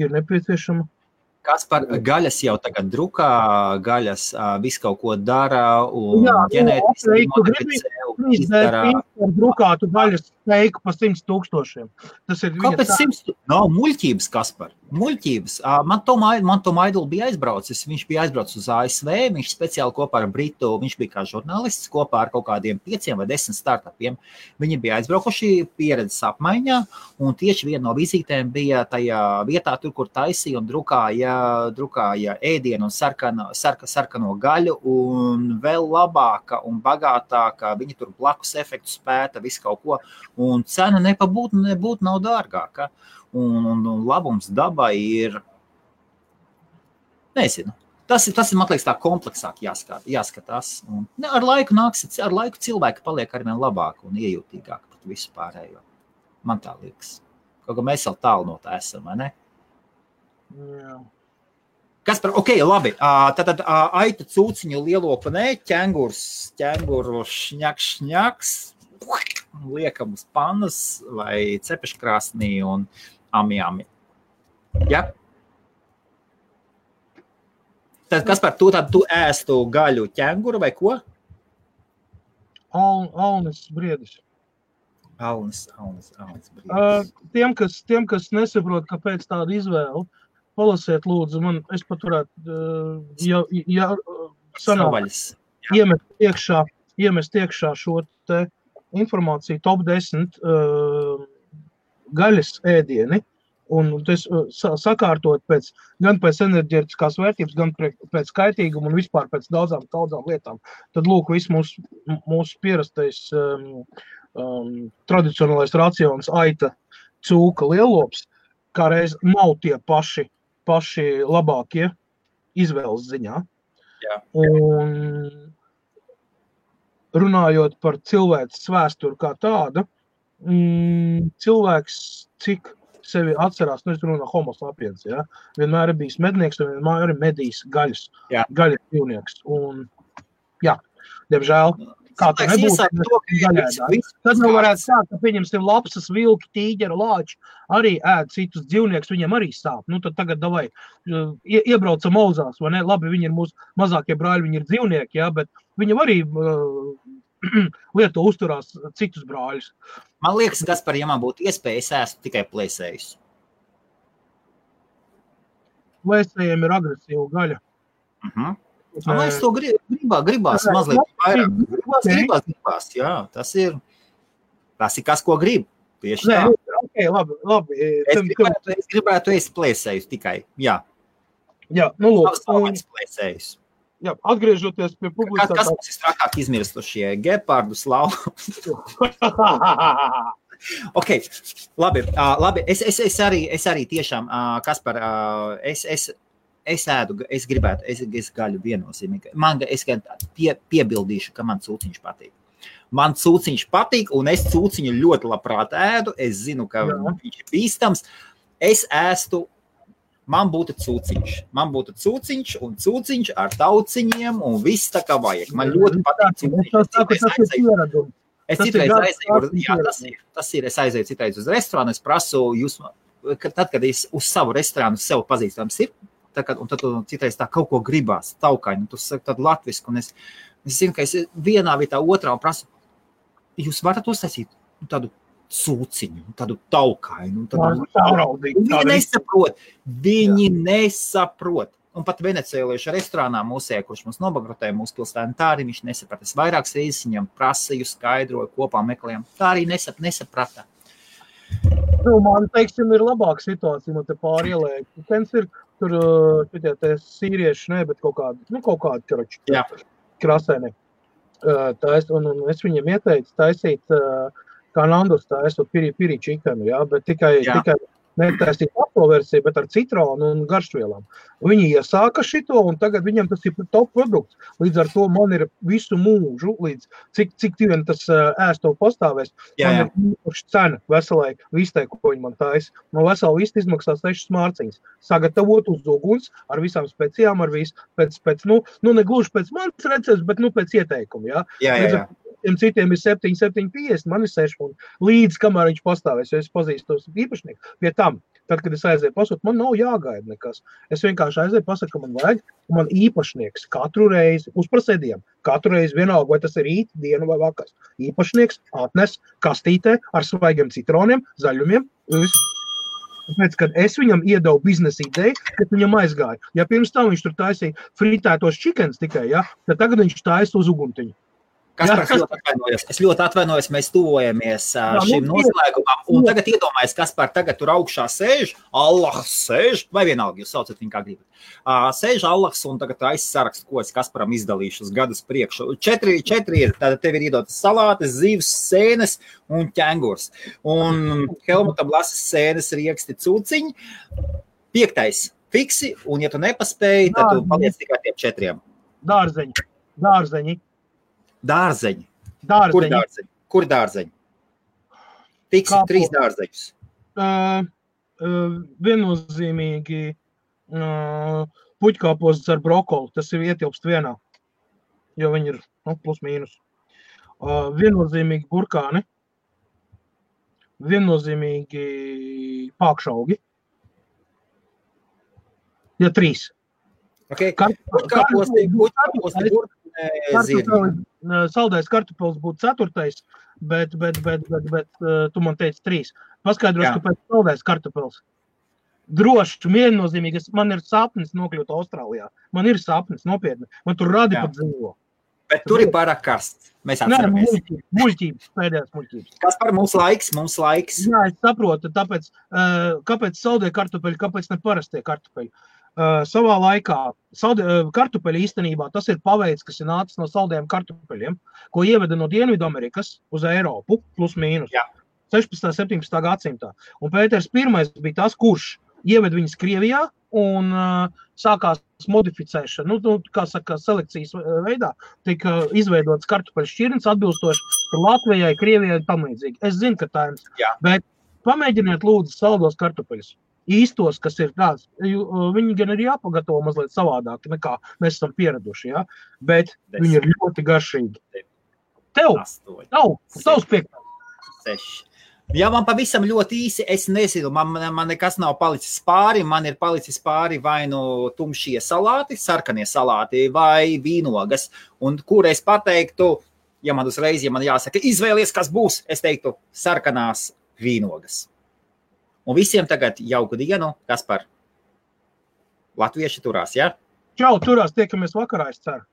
ir nepieciešama Kas par gaļas jau tagad drukā, gaļas visu kaut ko dara un ģenētiski modificē. Drukātu gaļas teiku pa 100 tūkstošiem. Tas ir Kāpēc 100? Nav muļķības, Kaspar. Muļķības. To, man to Maidulu bija aizbraucis. Viņš bija aizbraucis uz ASV. Viņš speciāli kopā ar Britu, viņš bija kā žurnālists kopā ar kaut kādiem pieciem vai desmit startupiem. Viņi bija aizbraukuši pieredzes apmaiņā un tieši viena no vizītēm bija tajā vietā, tur, kur taisīja un drukāja drukāja ēdienu un sarkano, sarka, sarkano gaļu, un vēl labāka un bagātāka. Viņi tur blakus efektu spēta, visu kaut ko, un cena nepabūtu, nebūtu nav dārgāka. Un, un, un labums dabai ir, nezinu, Tas ir, tas ir, man liekas, tā kompleksāk jāskat, jāskatās. Un, ne, ar laiku nāks, ar laiku cilvēki paliek ar vien labāk un iejūtīgāk par visu pārējo. Man tā liekas. Kaut kā mēs vēl tālu no tā esam, vai ne? Jā. Kas par, ok, labi. Tad, tad aita cūciņu lielo panē, ķengurs, ķenguru šņaks, šņaks, liekam uz pannas vai cepeškrāsnī un amjāmi. Ja? Tad kas par to, tad tu ēstu gaļu ķenguru vai ko? Alnis briedis. Alnis, alnis, alnis briedis. Uh, tiem, kas, tiem, kas nesaprot, kāpēc tāda izvēle, uh, Palasiet, lūdzu, man es pat varētu, ja, ja sanāk, iemest iekšā, iemest iekšā šo te informāciju top 10 uh, gaļas ēdieni, un tas uh, sakārtot pēc, gan pēc enerģētiskās vērtības, gan pēc kaitīguma un vispār pēc daudzām, daudzām lietām. Tad, lūk, viss mūsu, mūsu pierastais um, um, tradicionālais racions aita cūka lielops, kā reiz nav tie paši paši labākie izvēles ziņā. Jā. Un runājot par cilvēces vēsturi kā tādu, mm, cilvēks, cik sevi atcerās, nu, es runāju homo sapiens, ja? vienmēr ir bijis mednieks, un vienmēr ir medījis gaļas, Jā. gaļas dzīvnieks. Un, jā, diemžēl, kā tā viss Tad kārtībā. varētu sākt, ka, pieņemsim, lapsas, vilki, tīģeru, lāči arī ēd citus dzīvniekus, viņiem arī sāp. Nu, tad tagad, davai, uh, ie, iebraucam mūzās, vai ne? Labi, viņi ir mūsu mazākie brāļi, viņi ir dzīvnieki, jā, bet viņam arī uh, lieto uzturās citus brāļus. Man liekas, kas par ja man būtu iespēja, es ēstu tikai plēsējus. Lēsējiem ir agresīva gaļa. Uh -huh. Man liekas, to grib, gribā, gribās mazliet vairāk. Gribās, gribās, gribās, jā, tas ir, tas ir kas, ko grib. Tieši Nē, tā. nu, ok, labi, labi. Es Tam- gribētu, es gribētu ēst plēsējus tikai. Jā, Jā, nu, lūk, un, savādāk plēsējus. Jā, atgriežoties pie Kas, kas mums ir trakāk izmirstušie? Gepardus, lauvas. Ok, labi. Uh, labi. Es, es, es, arī, es arī tiešām, uh, kas par. Uh, es, es, es ēdu, es gribētu, es, es gaļu viennozīmīgi. Man, es pie, piebildīšu, ka man cūciņš patīk. Man cūciņš patīk, un es cūciņu ļoti labprāt ēdu. Es zinu, ka Jā. viņš ir bīstams. Es ēstu. Man būtu cūciņš. Man būtu cūciņš un cūciņš ar tauciņiem, un viss tā kā vajag. Man ļoti patīk Es cūciņš. Es citreiz tas ir aizēju-. Es citreiz aizēju, jā, tas ir, tas ir. Es aizēju citreiz uz restorānu, es prasu, jūs, ka tad, kad es uz savu restorānu sev pazīstams ir, tā, kad, un tad tu citreiz tā kaut ko gribās, taukaini, tu saki tādu latvisku, un es, es zinu, ka es vienā vietā, otrā un prasu, jūs varat uztaisīt nu, tādu sūciņu, tādu taukainu, tādu. Viņi nesaprot. Viņi nesaprot. Un pat venecijāliešu restorānā mūsē, kurš mums nobagrotēja mūsu pilsētā, tā arī viņš nesaprata. Es vairākas reizes viņam prasīju, skaidroju, kopā meklējām. Tā arī nesap, nesaprata. Nu, man teiksim, ir labāka situācija, man te pāri ielēja. Tens ir tur, uh, šitie te sīrieši, ne, bet kaut kādi, nu, kaut kādi, karoči, Jā. krasēni. Uh, tais, un, un es viņiem ieteicu taisīt, uh, kā Nandus taisot piri, piri čikanu, jā, bet tikai, Jā. tikai netaisīt ato versiju, bet ar citronu un garšvielām. Viņi iesāka šito, un tagad viņam tas ir top produkts. Līdz ar to man ir visu mūžu, līdz cik, cik vien tas ēsto pastāvēs, Jā, man jā. ir īpaša cena veselai vistai, ko viņi man taisa. Man vesela vista izmaksā 6 mārciņas. Sagatavot uz uguns ar visām specijām, ar visu pēc, pēc nu, nu ne gluži pēc manas receptes, bet nu pēc ieteikuma. Ja? jā, jā, jā. Tiem citiem ir 7, 7, 50, man ir 6 un līdz kamēr viņš pastāvēs, jo es pazīstu tos īpašniekus. Pie tam, tad, kad es aizēju pasūtīt, man nav jāgaida nekas. Es vienkārši aizēju pasakot, ka man vajag, un man īpašnieks katru reizi uzprasēdiem, katru reizi vienalga, vai tas ir rīt, diena vai vakars. Īpašnieks atnes kastītē ar svaigiem citroniem, zaļumiem. viss. Tāpēc, kad es viņam iedevu biznesa ideju, tad viņam aizgāja. Ja pirms tam viņš tur taisīja fritētos čikens tikai, ja, tad tagad viņš taisa uz uguntiņu. Kas par ļoti atvainojos? Es ļoti atvainojos, mēs tuvojamies nu, šim noslēgumam. Un tagad iedomājieties, kas par tagad tur augšā sēž. Allah sēž, vai vienalga, jūs saucat viņu kā gribat. Ā, Sēž Allahs un tagad aizsarakst, ko es Kasparam izdalīšu uz gadus priekšu. Četri, četri ir, tad tev ir iedotas salātes, zivs, sēnes un ķengurs. Un Helmutam lasas sēnes rieksti cūciņi. Piektais fiksi, un ja tu nepaspēji, tad tu paliec tikai tiem četriem. Dārzeņi, dārzeņi, Dārzeņi. Kur dārzeņi. dārzeņi? Kur dārzeņi? Tiks Kāpo- trīs dārzeņus. Uh, uh, viennozīmīgi uh, puķkāpos ar brokoli. Tas ir ietilpst vienā, jo viņi ir nu, plus mīnus. Uh, viennozīmīgi burkāni, viennozīmīgi pākšaugi. Ja trīs. Okay. Kart- Puķkāposti, kartupeļi- Saldais kartupēlis būtu ceturtais, bet, bet, bet, bet, bet tu man teici trīs. Paskaidrošu, Jā. kāpēc saldais kartupēlis. Droši, viennozīmīgi, man ir sapnis nokļūt Austrālijā. Man ir sapnis, nopietni. Man tur radi pat dzīvo. Bet tur ir pārāk karsts. Mēs Nē, atceramies. muļķības, muļķības, pēdējās muļķības. Kas par mums laiks? Mums laiks. Jā, es saprotu, tāpēc, kāpēc saldē kartupeļi, kāpēc ne parastie kartupeļi. Uh, savā laikā uh, kartupeļi īstenībā tas ir paveids, kas ir nācis no saldējiem kartupeļiem, ko ieveda no Dienvidamerikas uz Eiropu, plus mīnus. Jā. 16. un 17. gadsimtā. Un Pēters I bija tas, kurš ieveda viņus Krievijā un uh, sākās modificēšana. Nu, nu, kā saka, selekcijas veidā tika izveidots kartupeļu šķirnes atbilstoši Latvijai, Krievijai un tam līdzīgi. Es zinu, ka tā ir. Bet Pamēģiniet, lūdzu, saldos kartupeļus. Īstos, kas ir tāds, viņi gan ir jāpagatavo mazliet savādāk, nekā mēs esam pieraduši. Ja? Bet Desmit. viņi ir ļoti garšīgi. Tev, tev, tavs piektais. Jā, man pavisam ļoti īsi, es nezinu, man, man nekas nav palicis pāri. Man ir palicis pāri vai nu tumšie salāti, sarkanie salāti vai vīnogas. Un kur es pateiktu, ja man uzreiz, ja man jāsaka, izvēlies, kas būs, es teiktu, sarkanās vīnogas. Un visiem tagad jauku dienu, kas par latvieši turās? Ja? Čau, turās, tiekamies vakarā, es ceru.